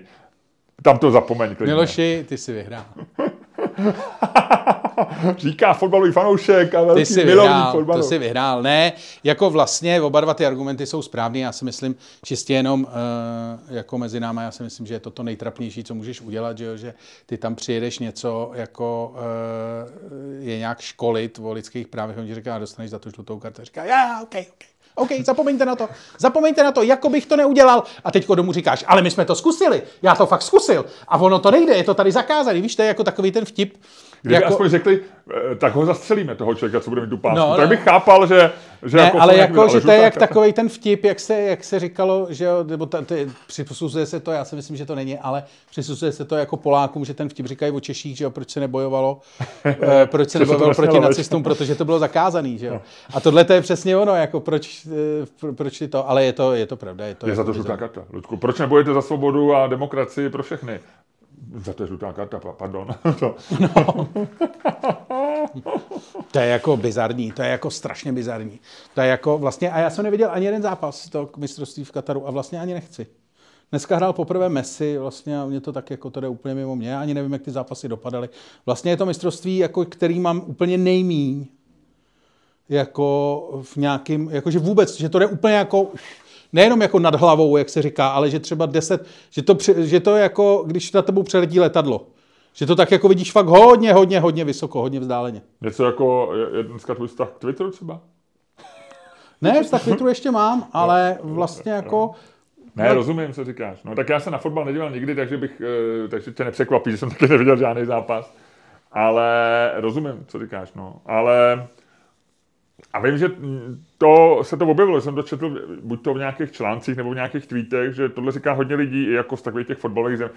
Tam to zapomeň, klidně. Miloši, ty si vyhrál. Říká fotbalový fanoušek a Ty velký jsi milovník vyhrál, fotbalu. to jsi vyhrál. Ne, jako vlastně oba dva ty argumenty jsou správný. Já si myslím čistě jenom uh, jako mezi náma, já si myslím, že je to to nejtrapnější, co můžeš udělat, že, jo? že ty tam přijedeš něco jako uh, je nějak školit o lidských právech, on ti říká, dostaneš za to žlutou kartu. Říká, já, OK, OK. OK, zapomeňte na to, zapomeňte na to, jako bych to neudělal. A teďko domů říkáš, ale my jsme to zkusili, já to fakt zkusil. A ono to nejde, je to tady zakázaný. Víš, to je jako takový ten vtip. Kdyby jako... aspoň řekli, eh, tak ho zastřelíme, toho člověka, co bude mít tu pásku. No, tak no. bych chápal, že... že Ne, jako ale jako, že to je jak takový ten vtip, jak se, jak se říkalo, že jo, nebo ta, ty, přisuzuje se to, já si myslím, že to není, ale přisuzuje se to jako Polákům, že ten vtip říkají o Češích, že jo, proč se nebojovalo, eh, proč se nebojovalo nesmělo, proti veď. nacistům, protože to bylo zakázaný, že jo. A tohle to je přesně ono, jako proč, eh, pro- proč to, ale je to, je to pravda, je to Je za jako to žlutá karta, Ludku. Proč nebojujete za svobodu a demokracii pro všechny? Za to je žlutá karta, pa- pardon. To- To je jako bizarní, to je jako strašně bizarní. To je jako vlastně, a já jsem neviděl ani jeden zápas toho mistrovství v Kataru a vlastně ani nechci. Dneska hrál poprvé Messi vlastně a mě to tak jako to jde úplně mimo mě. Ani nevím, jak ty zápasy dopadaly. Vlastně je to mistrovství, jako, který mám úplně nejmíň jako v nějakým, jakože vůbec, že to jde úplně jako, nejenom jako nad hlavou, jak se říká, ale že třeba 10, že to, že to je jako, když na tebou přeletí letadlo. Že to tak jako vidíš fakt hodně, hodně, hodně vysoko, hodně vzdáleně. Něco jako, je, dneska tvůj vztah k Twitteru třeba? Ne, vztah Twitteru ještě mám, ale vlastně jako... Ne, No. rozumím, co říkáš. No tak já se na fotbal nedíval nikdy, takže bych, eh, takže tě nepřekvapí, že jsem taky neviděl žádný zápas. Ale rozumím, co říkáš, no. Ale a vím, že to se to objevilo, jsem to četl buď to v nějakých článcích nebo v nějakých tweetech, že tohle říká hodně lidí i jako z takových těch fotbalových zem.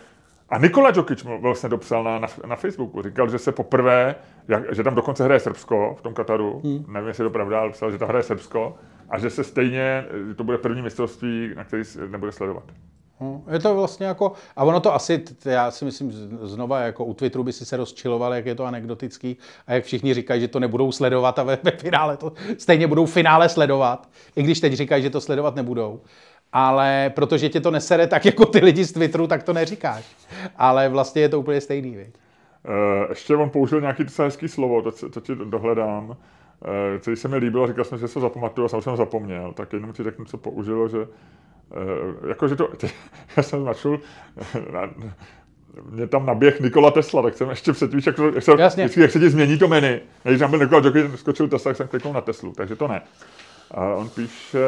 A Nikola Jokic mu vlastně dopsal na, na, na Facebooku, říkal, že se poprvé, jak, že tam dokonce hraje Srbsko v tom Kataru, hmm. nevím, jestli je to pravda, ale psal, že tam hraje Srbsko a že se stejně, že to bude první mistrovství, na který se nebude sledovat. No, Je to vlastně jako, a ono to asi, já si myslím znova, jako u Twitteru by si se rozčiloval, jak je to anekdotický a jak všichni říkají, že to nebudou sledovat a ve, ve finále to stejně budou v finále sledovat, i když teď říkají, že to sledovat nebudou. Ale protože tě to nesere tak jako ty lidi z Twitteru, tak to neříkáš. Ale vlastně je to úplně stejný, viď? Eh, ještě on použil nějaký docela hezký slovo, to, to ti dohledám, eh, který se mi líbilo, říkal jsem, že se zapamatuju a jsem zapomněl, tak jenom ti řeknu, co použilo, že eh, jako, že to, já jsem načul, na, mě tam naběh Nikola Tesla, tak jsem ještě před víš, jak, to, jak, se, Jasně. vždycky, jak se ti změní to menu. Když tam byl Nikola Jokic, skočil Tesla, tak jsem kliknul na Teslu, takže to ne. A on píše,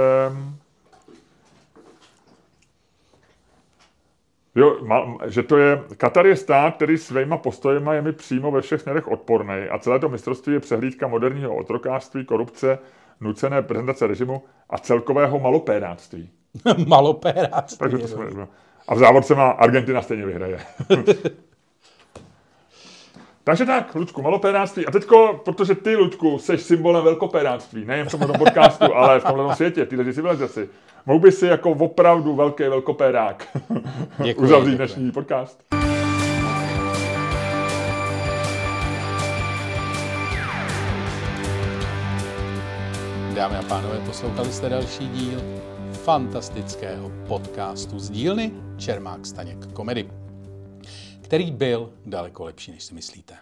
Jo, má, že to je, Katar je stát, který svýma postojema je mi přímo ve všech směrech odporný a celé to mistrovství je přehlídka moderního otrokářství, korupce, nucené prezentace režimu a celkového malopéráctví. Malopéráctví. Takže to jsme, a v závodce má Argentina stejně vyhraje. Takže tak, Lučku, malopéráctví. A teďko, protože ty, Lučku, seš symbolem velkopéráctví, nejen v tomhle podcastu, ale v tomhle světě, tyhle civilizaci, mohl by si jako opravdu velký velkopérák Děkuji, uzavřít děkuji. dnešní podcast. Dámy a pánové, poslouchali jste další díl fantastického podcastu z dílny Čermák Staněk Komedy, který byl daleko lepší, než si myslíte.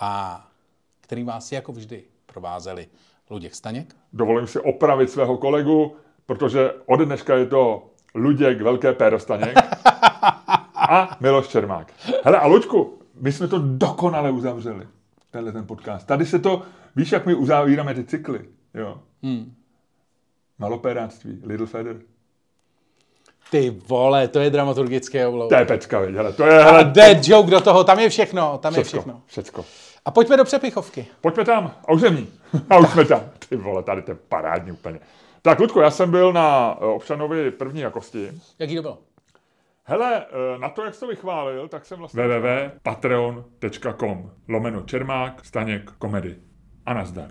A který vás jako vždy provázeli Luděk Staněk, Dovolím si opravit svého kolegu, protože od dneška je to Luděk Velké Pérostaněk a Miloš Čermák. Hele, a Luďku, my jsme to dokonale uzavřeli, tenhle ten podcast. Tady se to, víš, jak my uzavíráme ty cykly, jo? Hmm. Malopéráctví, Little Feather. ty vole, to je dramaturgický oblouk. To je pecka, viď, hele, to je, A hele, dead joke do toho, tam je všechno, tam je všecko, všechno. všecko. A pojďme do přepichovky. Pojďme tam, a už zemí. A už jsme tam. Ty vole, tady to je parádní úplně. Tak, Ludko, já jsem byl na eh, občanovi první jakosti. Jaký to bylo? Hele, eh, na to, jak jsi to vychválil, tak jsem vlastně... www.patreon.com lomeno Čermák, Staněk, komedy. A nazdar.